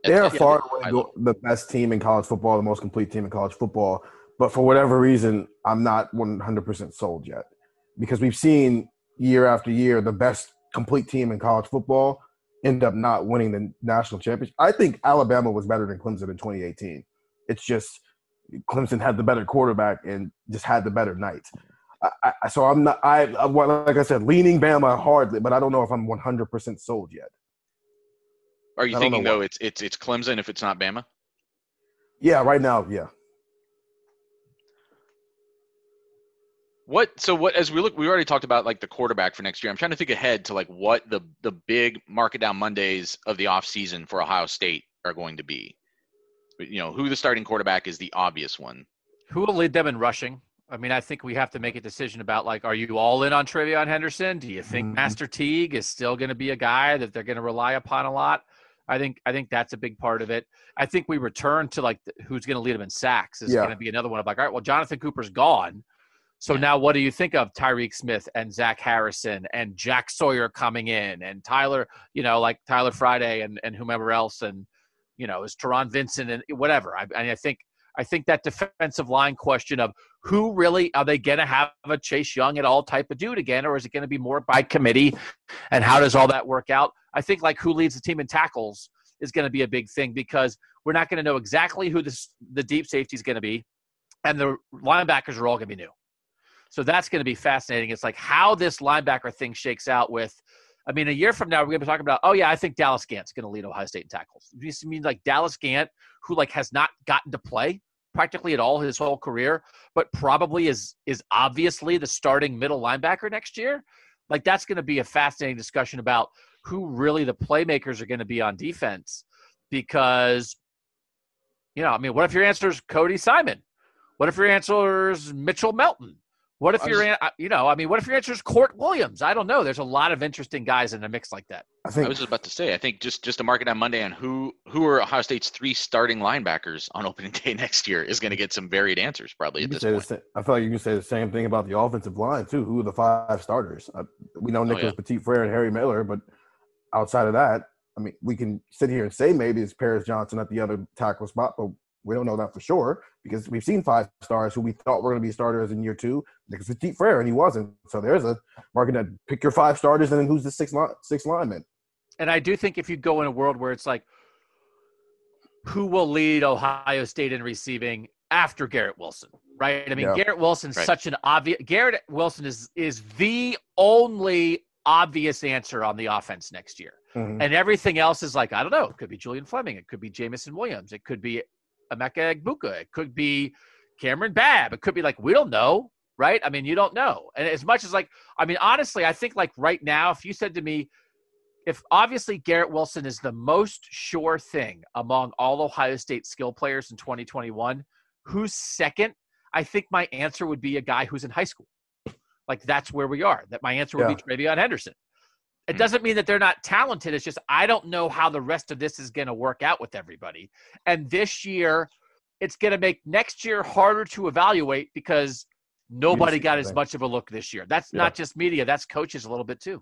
They are Yeah, far away the best team in college football, the most complete team in college football. But for whatever reason, I'm not 100% sold yet because we've seen year after year the best complete team in college football end up not winning the national championship. I think Alabama was better than Clemson in 2018. It's just Clemson had the better quarterback and just had the better night. I, I, so I'm not. I I- well, like I said, leaning Bama hardly, but I don't know if I'm 100 percent sold yet. Are you thinking though what- it's it's it's Clemson if it's not Bama? Yeah, right now, yeah. What so what as we look we already talked about like the quarterback for next year. I'm trying to think ahead to like what the the big Mark It Down Mondays of the off season for Ohio State are going to be. You know, who the starting quarterback is the obvious one. Who will lead them in rushing? I mean, I think we have to make a decision about like, are you all in on TreVeyon Henderson? Do you think Mhm. Master Teague is still going to be a guy that they're going to rely upon a lot? I think I think that's a big part of it. I think we return to like the- who's going to lead them in sacks is Yeah. going to be another one of like, all right, well, Jonathan Cooper's gone. So Yeah. now what do you think of Tyreke Smith and Zach Harrison and Jack Sawyer coming in and Tyler, you know, like Tyler Friday and, and whomever else and you know, is Taron Vincent and whatever. I, and I think I think that defensive line question of who really are they going to have a Chase Young at all type of dude again, or is it going to be more by committee? And how does all that work out? I think like who leads the team in tackles is going to be a big thing because we're not going to know exactly who this, the deep safety is going to be, and the linebackers are all going to be new. So that's going to be fascinating. It's like how this linebacker thing shakes out with. I mean, a year from now, we're going to be talking about, oh, yeah, I think Dallas Gant's going to lead Ohio State in tackles. This means like Dallas Gant, who like has not gotten to play practically at all his whole career, but probably is is obviously the starting middle linebacker next year. Like that's going to be a fascinating discussion about who really the playmakers are going to be on defense because you know, I mean, what if your answer is Cody Simon? What if your answer is Mitchell Melton? What if I your, was- an- uh, you know, I mean, what if your answer is Kourt Williams? I don't know. There's a lot of interesting guys in a mix like that. I think I was just about to say, I think just just to mark it on Monday on who who are Ohio State's three starting linebackers on opening day next year is going to get some varied answers probably you at can this say the point. same, I feel like you can say the same thing about the offensive line too. Who are the five starters? Uh, we know Nicholas yeah. Petit Frere and Harry Miller, but outside of that, I mean, we can sit here and say maybe it's Paris Johnson at the other tackle spot, but we don't know that for sure because we've seen five stars who we thought were going to be starters in year two. Nicholas Petit Frere, and he wasn't. So there's a market that pick your five starters, and then who's the six line, six lineman? And I do think if you go in a world where it's like, who will lead Ohio State in receiving after Garrett Wilson, right? I mean, Yeah. Garrett Wilson's Right. such an obvious. Garrett Wilson is is the only obvious answer on the offense next year, Mhm. and everything else is like I don't know. It could be Julian Fleming. It could be Jameson Williams. It could be Emeka Egbuka. It could be Kamryn Babb. It could be like we don't know, right? I mean, you don't know. And as much as like, I mean, honestly, I think like right now, if you said to me, if obviously Garrett Wilson is the most sure thing among all Ohio State skill players in 2021, who's second? I think my answer would be a guy who's in high school. Like that's where we are. That my answer would be TreVeyon Henderson. It Hmm. doesn't mean that they're not talented. It's just I don't know how the rest of this is going to work out with everybody. And this year, it's going to make next year harder to evaluate because nobody got as much of a look this year. That's Yeah. not just media. That's coaches a little bit too.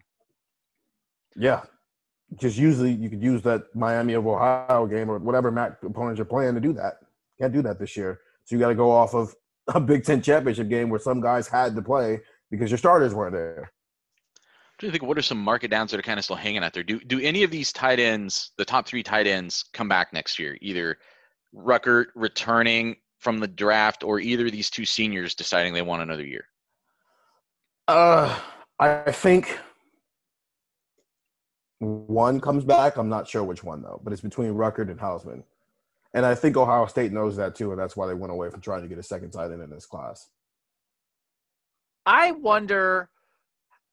Yeah. Because usually you could use that Miami of Ohio game or whatever MAC opponents are playing to do that. Can't do that this year. So you got to go off of a Big Ten championship game where some guys had to play because your starters weren't there. Do you think what are some market downs that are kind of still hanging out there? Do do any of these tight ends, the top three tight ends, come back next year? Either Ruckert returning from the draft or either of these two seniors deciding they want another year? Uh, I think one comes back. I'm not sure which one though, but it's between Ruckert and Hausmann. And I think Ohio State knows that too, and that's why they went away from trying to get a second tight end in this class. I wonder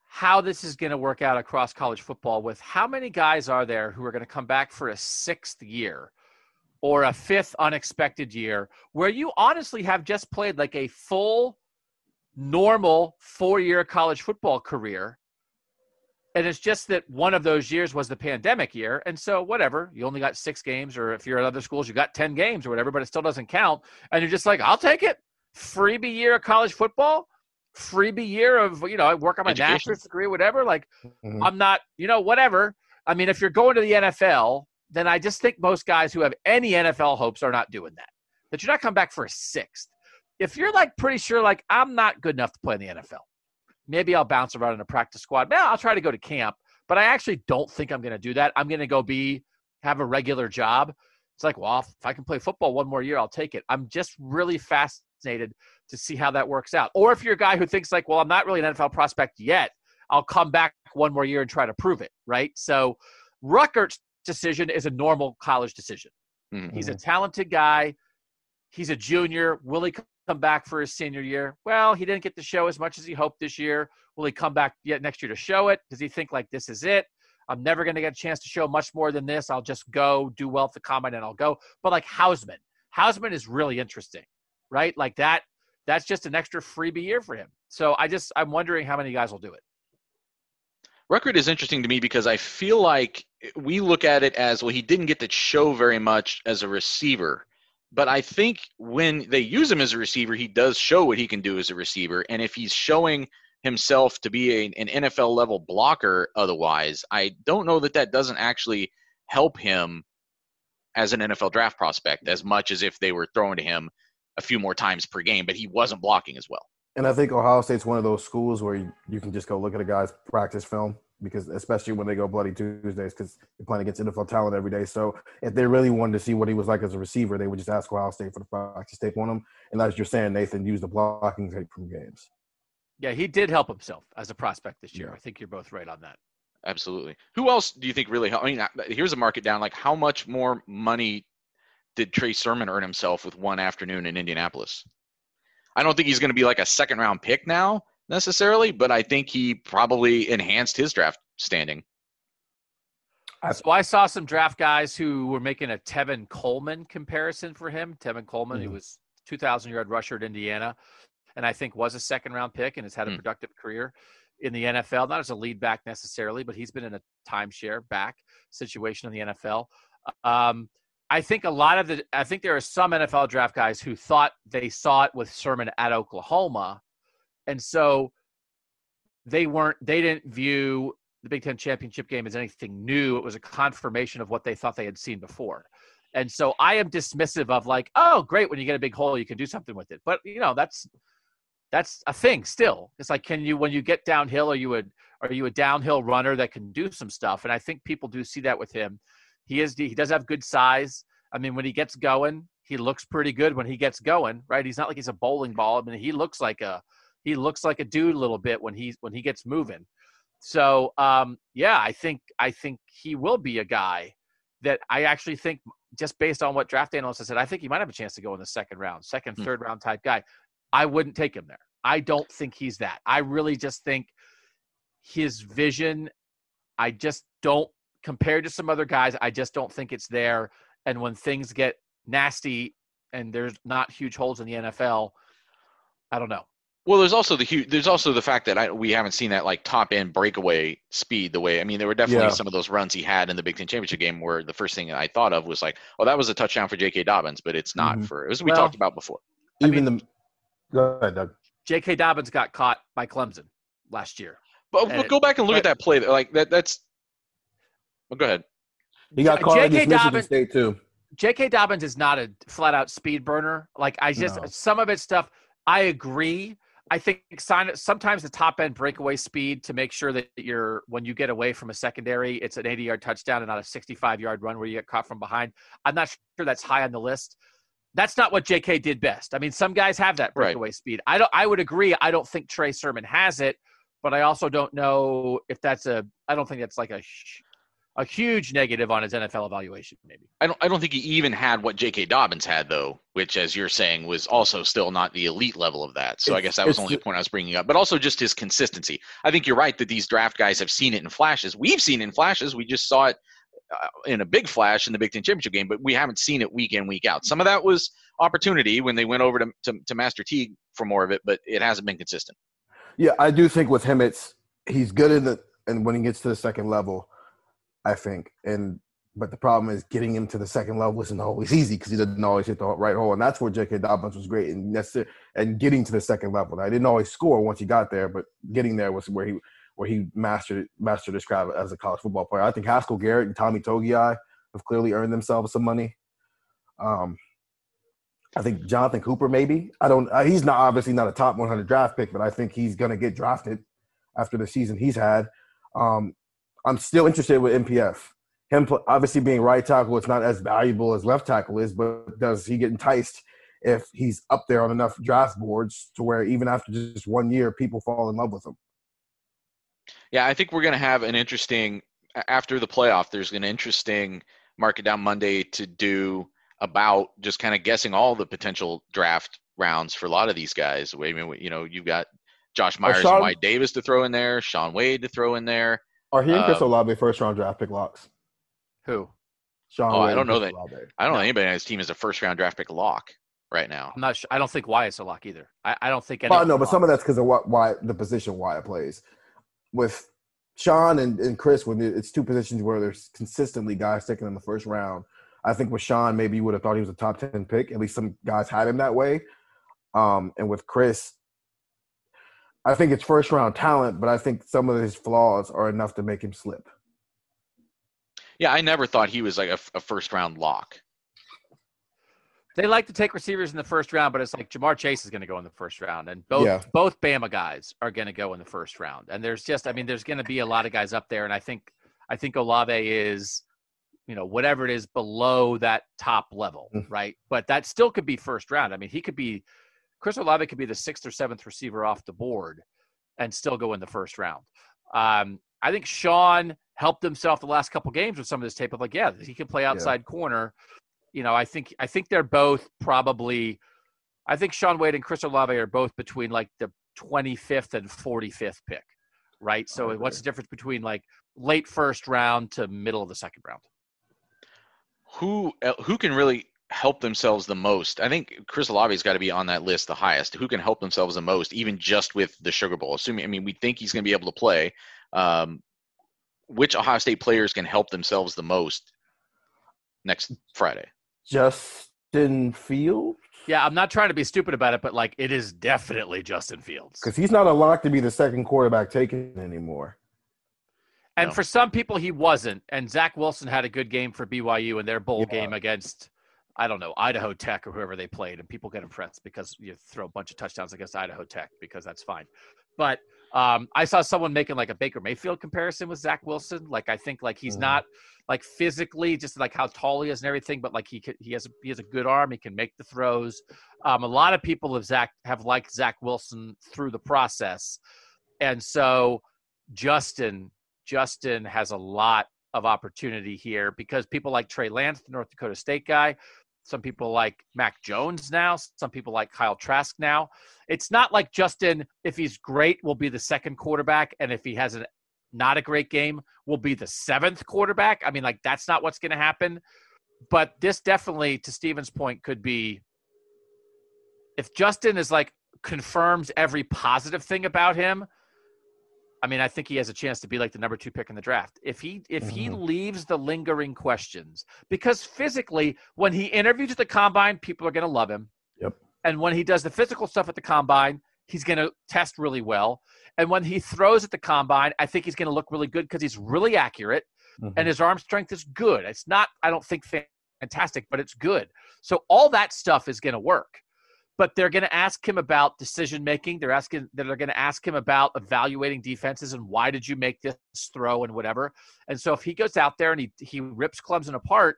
how this is going to work out across college football with how many guys are there who are going to come back for a sixth year or a fifth unexpected year where you honestly have just played like a full normal four year college football career and it's just that one of those years was the pandemic year and so whatever you only got six games or if you're at other schools you got 10 games or whatever but it still doesn't count and you're just like i'll take it. Freebie year of college football freebie year of you know I work on my Education. master's degree whatever like Mhm. i'm not you know whatever. I mean if you're going to the nfl then i just think most guys who have any nfl hopes are not doing that. That you're not coming back for a sixth. If you're like pretty sure like i'm not good enough to play in the nfl maybe i'll bounce around in a practice squad. Man i'll try to go to camp but i actually don't think i'm going to do that. I'm going to go be have a regular job. It's like well if i can play football one more year i'll take it. I'm just really fast fascinated to see how that works out. Or if you're a guy who thinks like, well, I'm not really an NFL prospect yet, I'll come back one more year and try to prove it, right? So Ruckert's decision is a normal college decision. Mm-hmm. He's a talented guy. He's a junior. Will he come back for his senior year? Well, he didn't get to show as much as he hoped this year. Will he come back yet next year to show it? Does he think like this is it? I'm never going to get a chance to show much more than this. I'll just go do well at the combine and I'll go. But like Hausmann, Hausmann is really interesting, right? Like that. That's just an extra freebie year for him. So I just I'm wondering how many guys will do it. Ruckert is interesting to me because I feel like we look at it as well. He didn't get to show very much as a receiver, but I think when they use him as a receiver, he does show what he can do as a receiver. And if he's showing himself to be a, an NFL level blocker, otherwise, I don't know that that doesn't actually help him as an NFL draft prospect as much as if they were throwing to him a few more times per game, but he wasn't blocking as well. And I think Ohio State's one of those schools where you, you can just go look at a guy's practice film because especially when they go bloody Tuesdays because they're playing against NFL talent every day. So if they really wanted to see what he was like as a receiver, they would just ask Ohio State for the practice tape on him. And as you're saying, Nathan, use the blocking tape from games. Yeah, he did help himself as a prospect this year. Yeah. I think you're both right on that. Absolutely. Who else do you think really helped? I mean, here's a market down. Like, how much more money did Trey Sermon earn himself with one afternoon in Indianapolis? I don't think he's going to be like a second round pick now necessarily, but I think he probably enhanced his draft standing. So I saw some draft guys who were making a Tevin Coleman comparison for him. Tevin Coleman, mm-hmm. he was 2,000 yard rusher at Indiana, and I think was a second round pick and has had a mm. productive career in the NFL. Not as a lead back necessarily, but he's been in a timeshare back situation in the NFL. Um, I think a lot of the I think there are some NFL draft guys who thought they saw it with Sermon at Oklahoma, and so they weren't they didn't view the Big Ten championship game as anything new. It was a confirmation of what they thought they had seen before. And so I am dismissive of like, oh, great, when you get a big hole, you can do something with it. But you know, that's that's a thing still. It's like, can you when you get downhill, are you a are you a downhill runner that can do some stuff? And I think people do see that with him. He is he does have good size. I mean, when he gets going, he looks pretty good when he gets going, right? He's not like he's a bowling ball. I mean, he looks like a he looks like a dude a little bit when he's when he gets moving. So um, yeah, I think I think he will be a guy that I actually think just based on what draft analysts have said, I think he might have a chance to go in the second round, second, hmm. third round type guy. I wouldn't take him there. I don't think he's that. I really just think his vision, I just don't compared to some other guys, I just don't think it's there. And when things get nasty and there's not huge holes in the NFL, I don't know. Well, there's also the huge, there's also the fact that I, we haven't seen that like top end breakaway speed the way. I mean, there were definitely yeah. some of those runs he had in the Big Ten championship game where the first thing I thought of was like, oh, that was a touchdown for J.K. Dobbins, but it's not mm-hmm. for as we well, talked about before. Even I mean, the go ahead, Doug. J.K. Dobbins got caught by Clemson last year. But and, go back and look but, at that play. Like that, that's. Well, go ahead. He got caught J.K. against Dobbins, Michigan State too. J.K. Dobbins is not a flat out speed burner. Like I just no. some of it stuff. I agree. I think sign. sometimes the top end breakaway speed to make sure that you're when you get away from a secondary, it's an 80 yard touchdown and not a 65 yard run where you get caught from behind. I'm not sure that's high on the list. That's not what J.K. did best. I mean, some guys have that breakaway right. speed. I don't. I would agree. I don't think Trey Sermon has it, but I also don't know if that's a. I don't think that's like a a huge negative on his NFL evaluation, maybe. I don't I don't think he even had what J.K. Dobbins had though, which as you're saying was also still not the elite level of that. So it's, I guess that was only the only point I was bringing up. But also just his consistency. I think you're right that these draft guys have seen it in flashes. We've seen it in flashes. We just saw it uh, in a big flash in the Big Ten championship game, but we haven't seen it week in week out. Some of that was opportunity when they went over to, to, to Master T for more of it, but it hasn't been consistent. Yeah, I do think with him, it's he's good in the and when he gets to the second level I think. And but the problem is getting him to the second level isn't always easy because he doesn't always hit the right hole, and that's where J.K. Dobbins was great and it. And getting to the second level, I didn't always score once he got there, but getting there was where he where he mastered mastered his craft as a college football player. I think Haskell Garrett and Tommy Togiai have clearly earned themselves some money. Um, I think Jonathan Cooper maybe. I don't. Uh, he's not obviously not a top 100 draft pick, but I think he's going to get drafted after the season he's had. Um, I'm still interested with NPF. Him obviously being right tackle, it's not as valuable as left tackle is, but does he get enticed if he's up there on enough draft boards to where even after just one year, people fall in love with him. Yeah, I think we're going to have an interesting after the playoff. There's an interesting Mark It Down Monday to do about just kind of guessing all the potential draft rounds for a lot of these guys. I mean, you know, you've got Josh Myers Shaun, and Wyatt Davis to throw in there, Shaun Wade to throw in there. Are he and Chris um, Olave first round draft pick locks? Who? Shaun. Oh, Wade I don't know that. I don't no. know anybody on his team is a first round draft pick lock right now. I'm not. Sure. I don't think Wyatt's a lock either. I, I don't think. Oh no, but some of that's because of what why the position Wyatt plays. With Shaun and, and Chris, when it's two positions where there's consistently guys taken in the first round. I think with Shaun maybe you would have thought he was a top ten pick. At least some guys had him that way. Um, and with Chris, I think it's first round talent, but I think some of his flaws are enough to make him slip. Yeah, I never thought he was like a, a first round lock. They like to take receivers in the first round, but it's like Ja'Marr Chase is going to go in the first round, and both yeah. both Bama guys are going to go in the first round. And there's just, I mean, there's going to be a lot of guys up there, and I think I think Olave is, you know, whatever it is below that top level, mm. right? But that still could be first round. I mean, he could be Chris Olave could be the sixth or seventh receiver off the board and still go in the first round. Um, I think Shaun helped himself the last couple games with some of this tape of like, yeah, he can play outside yeah. corner. You know, I think I think they're both probably. I think Shaun Wade and Chris Olave are both between like the 25th and 45th pick, right? So okay. what's the difference between like late first round to middle of the second round? Who who can really help themselves the most? I think Chris Olave's got to be on that list the highest. Who can help themselves the most, even just with the Sugar Bowl? Assuming, I mean, we think he's going to be able to play. Um, which Ohio State players can help themselves the most next Friday? Justin Fields. Yeah, I'm not trying to be stupid about it, but like it is definitely Justin Fields because he's not a lock to be the second quarterback taken anymore. And no. for some people, he wasn't. And Zach Wilson had a good game for BYU in their bowl yeah. game against I don't know, Idaho Tech or whoever they played, and people get impressed because you throw a bunch of touchdowns against Idaho Tech because that's fine. But um, I saw someone making like a Baker Mayfield comparison with Zach Wilson. Like I think like he's mm-hmm. not like physically just like how tall he is and everything, but like he he has a, he has a good arm. He can make the throws. Um, a lot of people have Zach have liked Zach Wilson through the process, and so Justin Justin has a lot of opportunity here because people like Trey Lance, the North Dakota State guy, some people like Mac Jones now. Some people like Kyle Trask now. It's not like Justin, if he's great, will be the second quarterback. And if he has a not a great game, will be the seventh quarterback. I mean, like, that's not what's going to happen. But this definitely, to Steven's point, could be if Justin is like confirms every positive thing about him, I mean, I think he has a chance to be like the number two pick in the draft. If he if mm-hmm. he leaves the lingering questions, because physically, when he interviews at the combine, people are going to love him. Yep. And when he does the physical stuff at the combine, he's going to test really well. And when he throws at the combine, I think he's going to look really good because he's really accurate mm-hmm. and his arm strength is good. It's not, I don't think fantastic, but it's good. So all that stuff is going to work but they're going to ask him about decision making. They're asking they're going to ask him about evaluating defenses and why did you make this throw and whatever. And so if he goes out there and he he rips Clemson apart,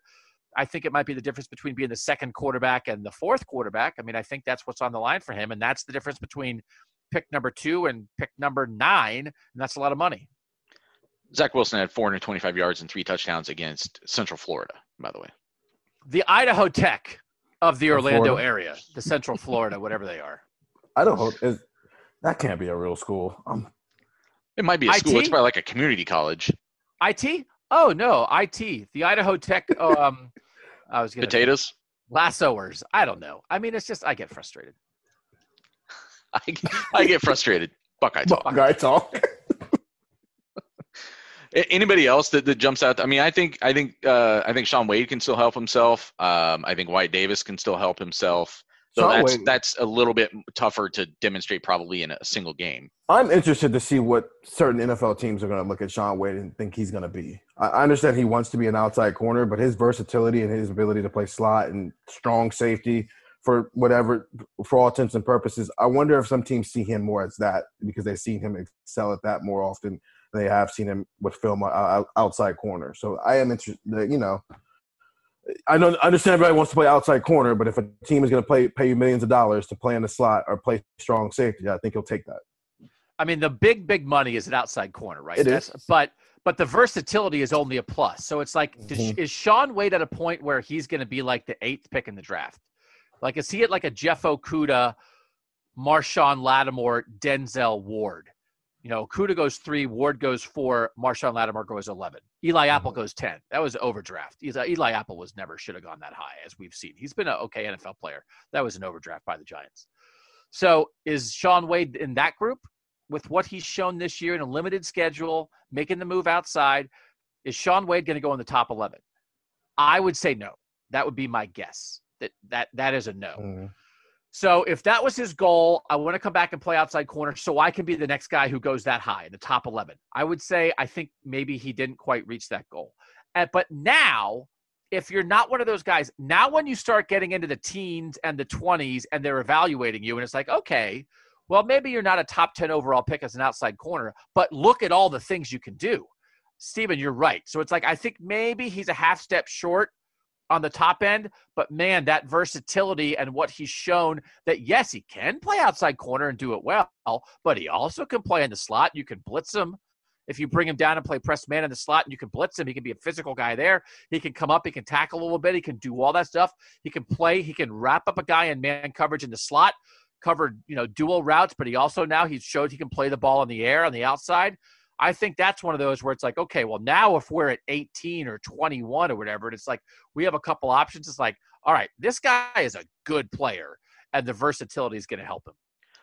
I think it might be the difference between being the second quarterback and the fourth quarterback. I mean, I think that's what's on the line for him, and that's the difference between pick number two and pick number nine, and that's a lot of money. Zach Wilson had 425 yards and three touchdowns against Central Florida, by the way. The Idaho Tech of the Orlando Florida. area, the Central Florida, whatever they are. I don't know. Is, that can't be a real school. Um, it might be a IT? school. It's probably like a community college. IT? Oh no, IT. The Idaho Tech. Um, I was gonna potatoes. Lassoers. I don't know. I mean, it's just I get frustrated. I, I get frustrated. Buckeye talk. Buckeye talk. Anybody else that, that jumps out? I mean, I think I think uh, I think Shaun Wade can still help himself. Um, I think Wyatt Davis can still help himself. So Shaun that's Wade. that's a little bit tougher to demonstrate probably in a single game. I'm interested to see what certain NFL teams are going to look at Shaun Wade and think he's going to be. I understand he wants to be an outside corner, but his versatility and his ability to play slot and strong safety for whatever, for all intents and purposes, I wonder if some teams see him more as that because they've seen him excel at that more often they have seen him with film outside corner. So I am interested. You know, I I understand everybody wants to play outside corner, but if a team is going to play pay you millions of dollars to play in the slot or play strong safety, I think he'll take that. I mean, the big big money is an outside corner, right? It That's, is. but but the versatility is only a plus. So it's like, does, Mhm. is Shaun Wade at a point where he's going to be like the eighth pick in the draft? Like, is he at like a Jeff Okudah, Marshon Lattimore, Denzel Ward? You know, Okudah goes three, Ward goes four, Marshon Lattimore goes eleven, Eli Apple goes ten. That was overdraft. Eli, Eli Apple was never should have gone that high, as we've seen. He's been an okay NFL player. That was an overdraft by the Giants. So is Shaun Wade in that group? with what he's shown this year in a limited schedule, making the move outside, is Shaun Wade going to go in the top 11? I would say no. That would be my guess. That that that is a no. Mhm. So if that was his goal, I want to come back and play outside corner so I can be the next guy who goes that high in the top 11. I would say I think maybe he didn't quite reach that goal. Uh, but now, if you're not one of those guys, now when you start getting into the teens and the 20s and they're evaluating you and it's like, okay, well, maybe you're not a top 10 overall pick as an outside corner, but look at all the things you can do. Steven, you're right. So it's like, I think maybe he's a half step short on the top end, but man, that versatility and what he's shown that yes, he can play outside corner and do it well, but he also can play in the slot. You can blitz him. If you bring him down and play press man in the slot and you can blitz him, he can be a physical guy there. He can come up, he can tackle a little bit, he can do all that stuff. He can play, he can wrap up a guy in man coverage in the slot, covered, you know, dual routes, but he also now he's showed he can play the ball in the air on the outside. I think that's one of those where it's like, okay, well, now if we're at 18 or 21 or whatever, and it's like we have a couple options. It's like, all right, this guy is a good player, and the versatility is going to help him.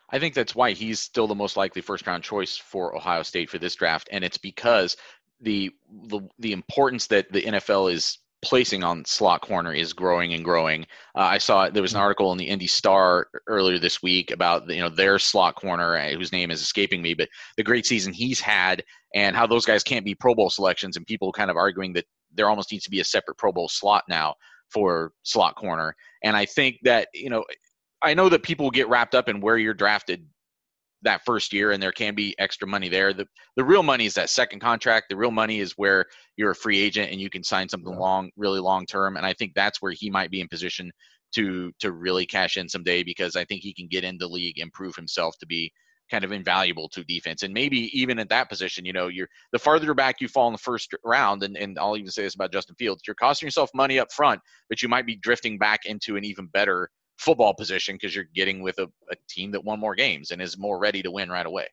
I think that's why he's still the most likely first round choice for Ohio State for this draft, and it's because the the, the importance that the NFL is placing on slot corner is growing and growing. Uh, I saw there was an article in the Indy Star earlier this week about you know their slot corner, uh, whose name is escaping me, but the great season he's had and how those guys can't be Pro Bowl selections, and people kind of arguing that there almost needs to be a separate Pro Bowl slot now for slot corner. And I think that you know I know that people get wrapped up in where you're drafted that first year and there can be extra money there. The the real money is that second contract. The real money is where you're a free agent and you can sign something Yeah. long, really long term. And I think that's where he might be in position to to really cash in someday because I think he can get in the league and prove himself to be kind of invaluable to defense. And maybe even at that position, you know, you're the farther back you fall in the first round, and, and I'll even say this about Justin Fields, you're costing yourself money up front, but you might be drifting back into an even better football position because you're getting with a, a team that won more games and is more ready to win right away.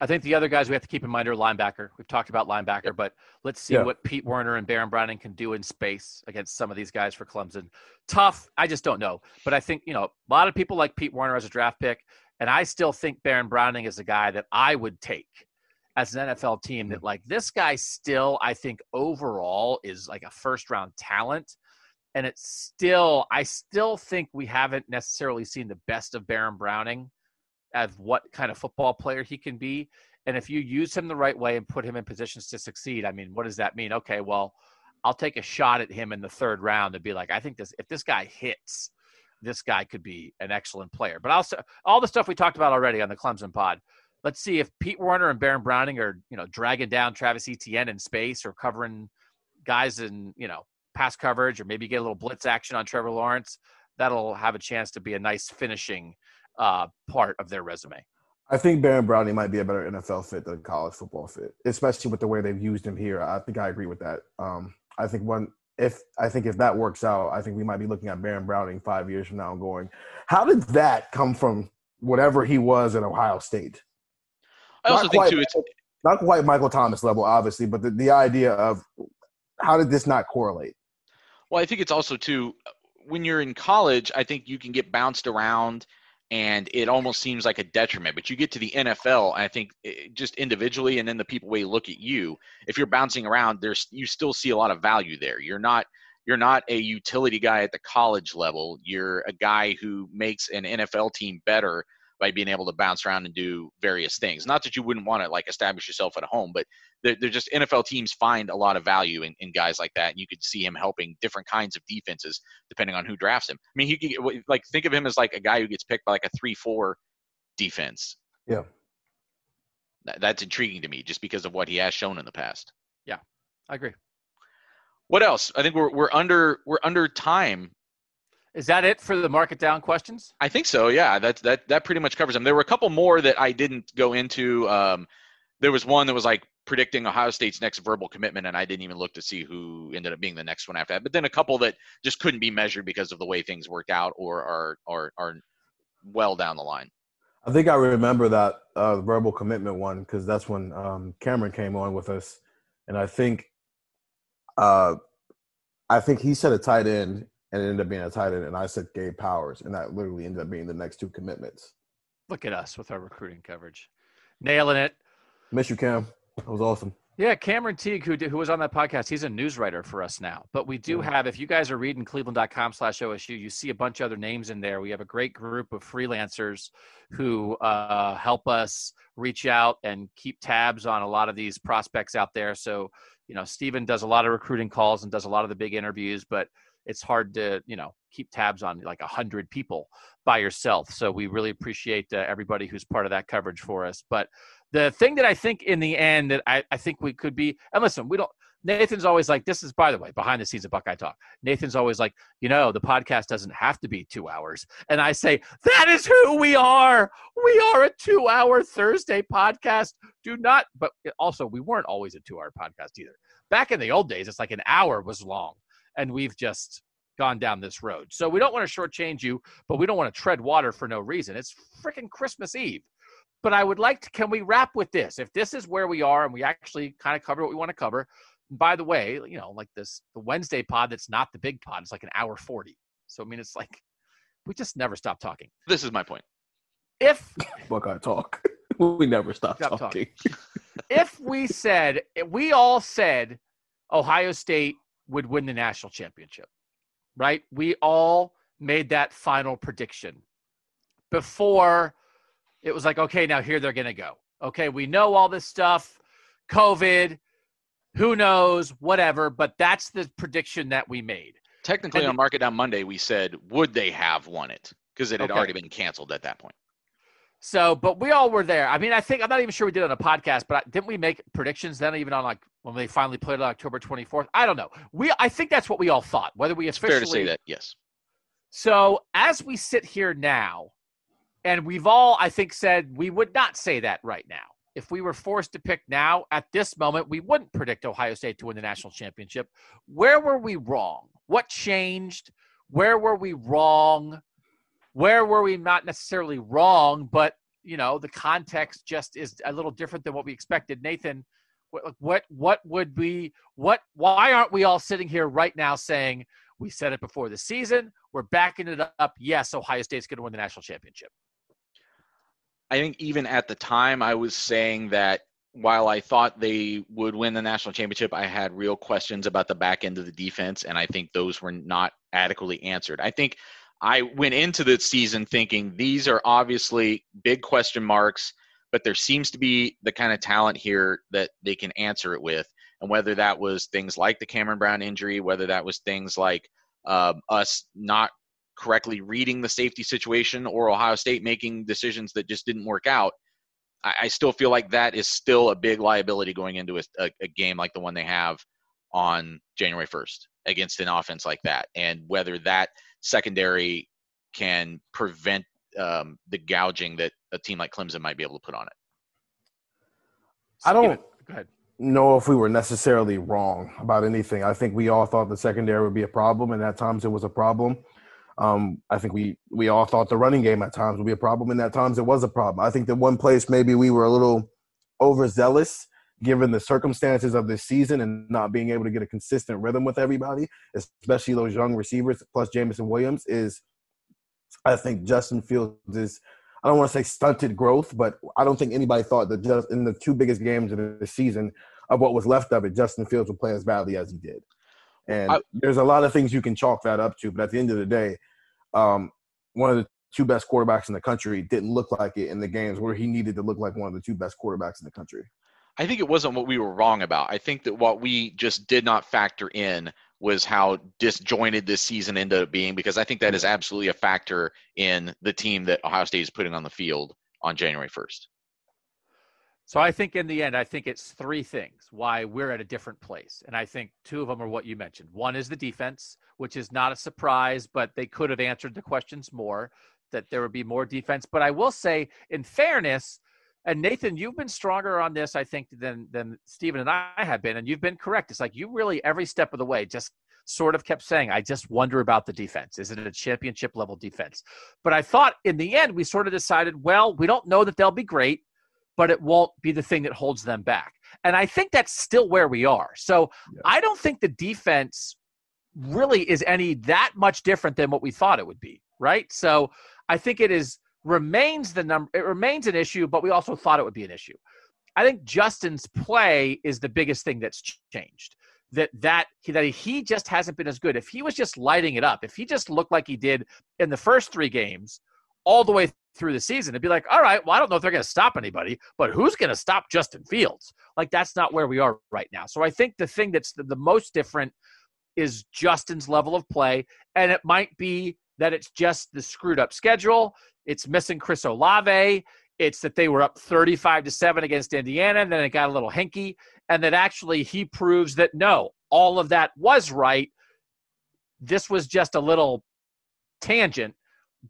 I think the other guys we have to keep in mind are linebacker. We've talked about linebacker, but let's see Yeah. what Pete Werner and Baron Browning can do in space against some of these guys for Clemson. Tough, I just don't know. But I think, you know, a lot of people like Pete Werner as a draft pick, and I still think Baron Browning is a guy that I would take as an NFL team that hmm. like this guy still I think overall is like a first round talent. And it's still I still think we haven't necessarily seen the best of Baron Browning of what kind of football player he can be. And if you use him the right way and put him in positions to succeed, I mean, what does that mean? Okay, well, I'll take a shot at him in the third round and be like, I think this if this guy hits, this guy could be an excellent player. But also all the stuff we talked about already on the Clemson pod. Let's see if Pete Werner and Baron Browning are, you know, dragging down Travis Etienne in space or covering guys in, you know, pass coverage or maybe get a little blitz action on Trevor Lawrence. That'll have a chance to be a nice finishing uh, part of their resume. I think Baron Browning might be a better NFL fit than a college football fit, especially with the way they've used him here. I think I agree with that. Um, I think one if I think if that works out, I think we might be looking at Baron Browning five years from now and going, how did that come from whatever he was at Ohio State? I also Not think quite- too it's Not quite Michael Thomas level, obviously, but the, the idea of how did this not correlate? Well, I think it's also too when you're in college, I think you can get bounced around and it almost seems like a detriment. But you get to the NFL, I think eh, just individually and then the people way look at you, if you're bouncing around, there's you still see a lot of value there. You're not you're not a utility guy at the college level. You're a guy who makes an NFL team better by being able to bounce around and do various things. Not that you wouldn't want to like establish yourself at home, but they're, they're just NFL teams find a lot of value in, in guys like that. And you could see him helping different kinds of defenses depending on who drafts him. I mean, he could like think of him as like a guy who gets picked by like a three-four defense. Yeah. That, that's intriguing to me just because of what he has shown in the past. Yeah, I agree. What else? I think we're we're under we're under time. Is that it for the market down questions? I think so. Yeah, that that that pretty much covers them. There were a couple more that I didn't go into. Um, there was one that was like predicting Ohio State's next verbal commitment, and I didn't even look to see who ended up being the next one after that. But then a couple that just couldn't be measured because of the way things worked out or are are are well down the line. I think I remember that uh, verbal commitment one because that's when um, Cameron came on with us, and I think, uh, I think he said a tight end, and it ended up being a tight end, and I said Gabe Powers, and that literally ended up being the next two commitments. Look at us with our recruiting coverage, nailing it. Miss you, Cam. That was awesome. Yeah, Cameron Teague, who, who was on that podcast, he's a news writer for us now. But we do have, if you guys are reading cleveland.com slash OSU, you see a bunch of other names in there. We have a great group of freelancers who uh, help us reach out and keep tabs on a lot of these prospects out there. So, you know, Stephen does a lot of recruiting calls and does a lot of the big interviews, but it's hard to, you know, keep tabs on like a hundred people by yourself. So we really appreciate uh, everybody who's part of that coverage for us. But the thing that I think in the end that I, I think we could be, and listen, we don't, Nathan's always like, this is, by the way, behind the scenes of Buckeye Talk. Nathan's always like, you know, the podcast doesn't have to be two hours. And I say, that is who we are. We are a two hour Thursday podcast. Do not, but also, we weren't always a two hour podcast either. Back in the old days, it's like an hour was long. And we've just gone down this road. So we don't want to shortchange you, but we don't want to tread water for no reason. It's freaking Christmas Eve. But I would like to, can we wrap with this? If this is where we are and we actually kind of cover what we want to cover, by the way, you know, like this, the Wednesday pod that's not the big pod, it's like an hour 40. So, I mean, it's like we just never stop talking. This is my point. If Buckeye talk, we never stop, Stop talking. if we said, if we all said Ohio State would win the national championship, right? We all made that final prediction before it was like, okay, now here they're going to go. Okay, we know all this stuff, COVID, who knows, whatever, but that's the prediction that we made. Technically, And- on Mark It Down Monday, we said, would they have won it? Because it had Okay. already been canceled at that point. So, but we all were there. I mean, I think I'm not even sure we did it on a podcast, but I, didn't we make predictions then, even on like when they finally played on October 24th? I don't know. We, I think that's what we all thought. Whether we It's fair to say that, yes. So as we sit here now, and we've all, I think, said we would not say that right now. If we were forced to pick now at this moment, we wouldn't predict Ohio State to win the national championship. Where were we wrong? What changed? Where were we wrong? Where were we not necessarily wrong, but you know the context just is a little different than what we expected. Nathan, what what, would be what? Why aren't we all sitting here right now saying we said it before the season? We're backing it up. Yes, Ohio State's going to win the national championship. I think even at the time, I was saying that while I thought they would win the national championship, I had real questions about the back end of the defense, and I think those were not adequately answered. I think I went into the season thinking these are obviously big question marks, but there seems to be the kind of talent here that they can answer it with. And whether that was things like the Cameron Brown injury, whether that was things like um, us not correctly reading the safety situation or Ohio State making decisions that just didn't work out, I, I still feel like that is still a big liability going into a, a, a game like the one they have on January 1st against an offense like that. And whether that secondary can prevent um, the gouging that a team like Clemson might be able to put on it. I don't Go ahead. know if we were necessarily wrong about anything. I think we all thought the secondary would be a problem, and at times it was a problem. Um, I think we we all thought the running game at times would be a problem, and at times it was a problem. I think the one place maybe we were a little overzealous given the circumstances of this season and not being able to get a consistent rhythm with everybody, especially those young receivers plus Jameson Williams, is I think Justin Fields is I don't want to say stunted growth, but I don't think anybody thought that just in the two biggest games of the season of what was left of it, Justin Fields would play as badly as he did. And I- there's a lot of things you can chalk that up to, but at the end of the day, um, one of the two best quarterbacks in the country didn't look like it in the games where he needed to look like one of the two best quarterbacks in the country. I think it wasn't what we were wrong about. I think that what we just did not factor in was how disjointed this season ended up being because I think that is absolutely a factor in the team that Ohio State is putting on the field on January 1st. So I think in the end, I think it's three things why we're at a different place. And I think two of them are what you mentioned. One is the defense, which is not a surprise, but they could have answered the questions more, that there would be more defense. But I will say, in fairness, and Nathan, you've been stronger on this, I think, than than Stephen and I have been, and you've been correct. It's like you really every step of the way just sort of kept saying, I just wonder about the defense. Is it a championship level defense? But I thought in the end, we sort of decided, well, we don't know that they'll be great, but it won't be the thing that holds them back. And I think that's still where we are. So yeah. I don't think the defense really is any that much different than what we thought it would be, right? So I think it is remains the number it remains an issue, but we also thought it would be an issue. I think Justin's play is the biggest thing that's changed. That that that he just hasn't been as good. If he was just lighting it up, if he just looked like he did in the first three games, all the way through the season, it'd be like, all right, well, I don't know if they're going to stop anybody, but who's going to stop Justin Fields? Like that's not where we are right now. So I think the thing that's the, the most different is Justin's level of play, and it might be that it's just the screwed up schedule. It's missing Chris Olave. It's that they were up 35 to 7 against Indiana, and then it got a little hinky. And that actually he proves that no, all of that was right. This was just a little tangent.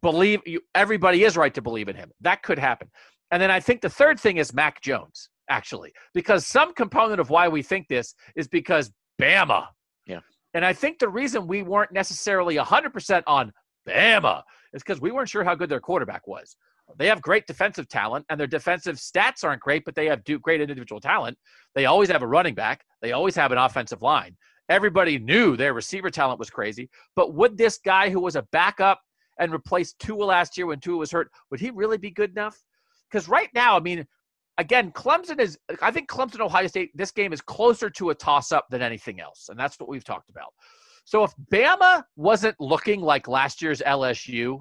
Believe you, everybody is right to believe in him. That could happen. And then I think the third thing is Mac Jones, actually, because some component of why we think this is because Bama. Yeah. And I think the reason we weren't necessarily 100% on Bama is because we weren't sure how good their quarterback was. They have great defensive talent, and their defensive stats aren't great, but they have great individual talent. They always have a running back. They always have an offensive line. Everybody knew their receiver talent was crazy. But would this guy who was a backup and replaced Tua last year when Tua was hurt, would he really be good enough? Because right now, I mean, again, Clemson is, I think Clemson, Ohio State, this game is closer to a toss up than anything else. And that's what we've talked about. So if Bama wasn't looking like last year's LSU,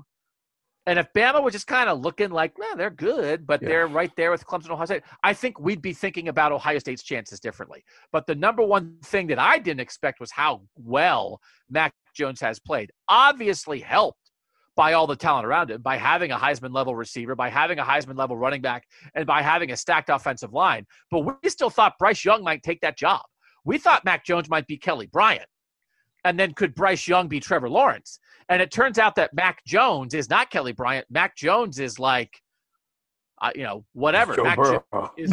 and if Bama was just kind of looking like, man, they're good, but yeah. they're right there with Clemson, Ohio State, I think we'd be thinking about Ohio State's chances differently. But the number one thing that I didn't expect was how well Mac Jones has played. Obviously helped by all the talent around him, by having a Heisman level receiver, by having a Heisman level running back, and by having a stacked offensive line. But we still thought Bryce Young might take that job. We thought Mac Jones might be Kelly Bryant. And then could Bryce Young be Trevor Lawrence? And it turns out that Mac Jones is not Kelly Bryant. Mac Jones is like, uh, you know, whatever. Mac jo- is,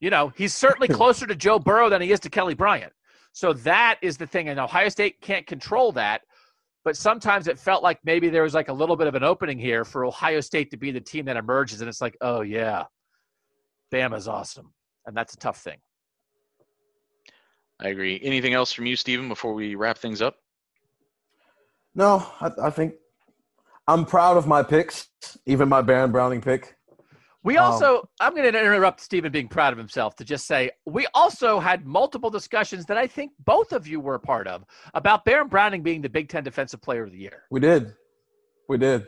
you know, he's certainly closer to Joe Burrow than he is to Kelly Bryant. So that is the thing. And Ohio State can't control that. But sometimes it felt like maybe there was like a little bit of an opening here for Ohio State to be the team that emerges. And it's like, oh, yeah, Bama's awesome. And that's a tough thing. I agree. Anything else from you, Stephen, before we wrap things up? No, I, I think I'm proud of my picks, even my Baron Browning pick. We um, also, um, I'm going to interrupt Stephen being proud of himself to just say we also had multiple discussions that I think both of you were a part of about Baron Browning being the Big Ten Defensive Player of the Year. We did, we did.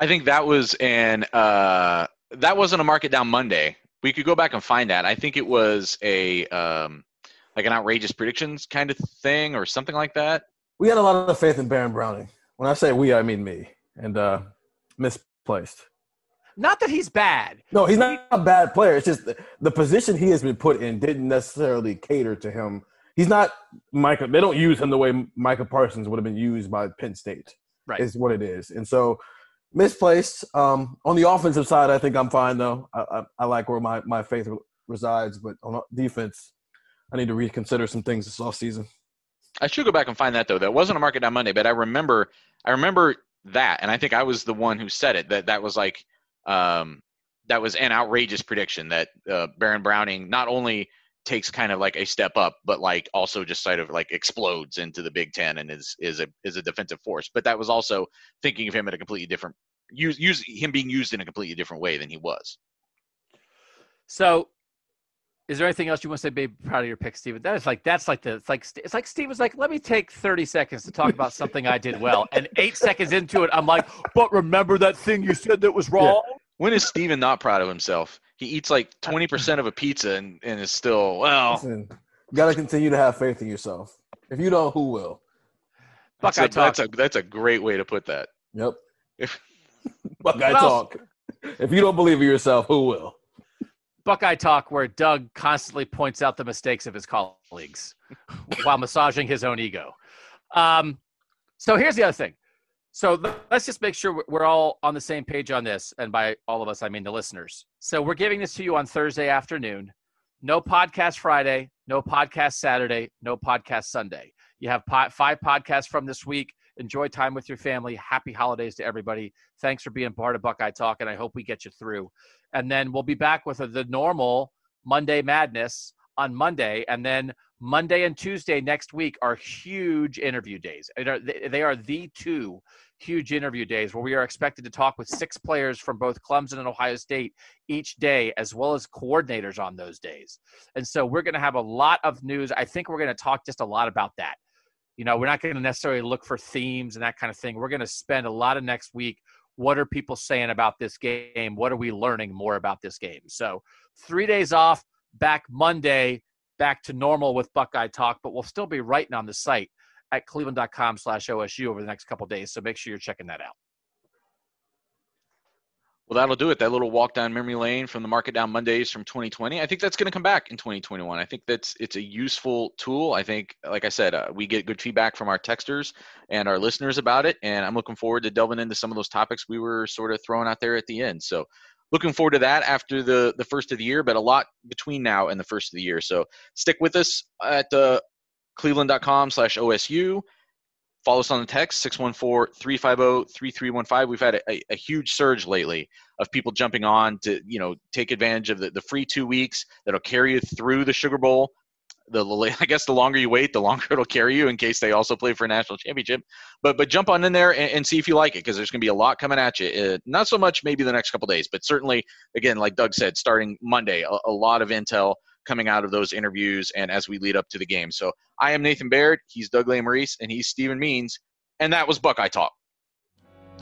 I think that was an uh, that wasn't a Mark It Down Monday. We could go back and find that. I think it was a um, like an outrageous predictions kind of thing or something like that? We had a lot of faith in Baron Browning. When I say we, I mean me, and uh, misplaced. Not that he's bad. No, he's not a bad player. It's just the, the position he has been put in didn't necessarily cater to him. He's not Micah. They don't use him the way Micah Parsons would have been used by Penn State. Right, is what it is. And so misplaced. Um, on the offensive side, I think I'm fine though. I, I, I like where my, my faith resides, but on defense, I need to reconsider some things this off season. I should go back and find that though. That wasn't a Mark It Down Monday, but I remember I remember that, and I think I was the one who said it. That that was like um, that was an outrageous prediction that uh, Baron Browning not only takes kind of like a step up, but like also just sort of like explodes into the Big Ten and is is a is a defensive force. But that was also thinking of him in a completely different use use him being used in a completely different way than he was. So is there anything else you want to say, babe? Proud of your pick, Stephen. That is like that's like the it's like it's like Steve was like, let me take thirty seconds to talk about something I did well, and eight seconds into it, I'm like, but remember that thing you said that was wrong. Yeah. When is Stephen not proud of himself? He eats like twenty percent of a pizza and, and is still well. Listen, you got to continue to have faith in yourself. If you don't, who will? Buckeye that's a, talk. That's a that's a great way to put that. Yep. If Buckeye talk. If you don't believe in yourself, who will? Buckeye Talk, where Doug constantly points out the mistakes of his colleagues while massaging his own ego. Um, so here's the other thing. So let's just make sure we're all on the same page on this. And by all of us, I mean the listeners. So we're giving this to you on Thursday afternoon. No podcast Friday, no podcast Saturday, no podcast Sunday. You have five podcasts from this week. Enjoy time with your family. Happy holidays to everybody. Thanks for being part of Buckeye Talk, and I hope we get you through. And then we'll be back with the normal Monday Madness on Monday. And then Monday and Tuesday next week are huge interview days. They are the two huge interview days where we are expected to talk with six players from both Clemson and Ohio State each day, as well as coordinators on those days. And so we're going to have a lot of news. I think we're going to talk just a lot about that. You know, we're not going to necessarily look for themes and that kind of thing. We're going to spend a lot of next week. What are people saying about this game? What are we learning more about this game? So, three days off, back Monday, back to normal with Buckeye Talk, but we'll still be writing on the site at cleveland.com slash OSU over the next couple days. So make sure you're checking that out. Well, that'll do it. That little walk down memory lane from the Mark It Down Mondays from 2020. I think that's going to come back in 2021. I think that's it's a useful tool. I think, like I said, uh, we get good feedback from our texters and our listeners about it, and I'm looking forward to delving into some of those topics we were sort of throwing out there at the end. So, looking forward to that after the the first of the year, but a lot between now and the first of the year. So, stick with us at the cleveland.com slash OSU. Follow us on the text 614-350-3315. We've had a, a, a, huge surge lately of people jumping on to, you know, take advantage of the, the free two weeks that'll carry you through the Sugar Bowl. The, I guess the longer you wait, the longer it'll carry you in case they also play for a national championship. But but jump on in there and, and see if you like it because there's going to be a lot coming at you. Uh, not so much maybe the next couple days, but certainly again, like Doug said, starting Monday, a, a lot of intel coming out of those interviews and as we lead up to the game. So I am Nathan Baird. He's Doug Lesmerises, and he's Stephen Means. And that was Buckeye Talk.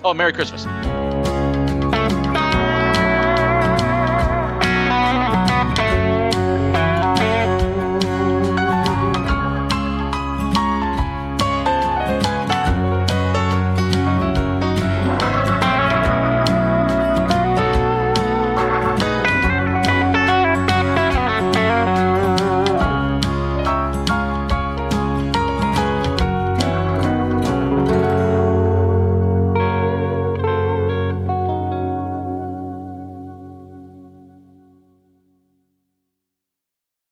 Oh, Merry Christmas.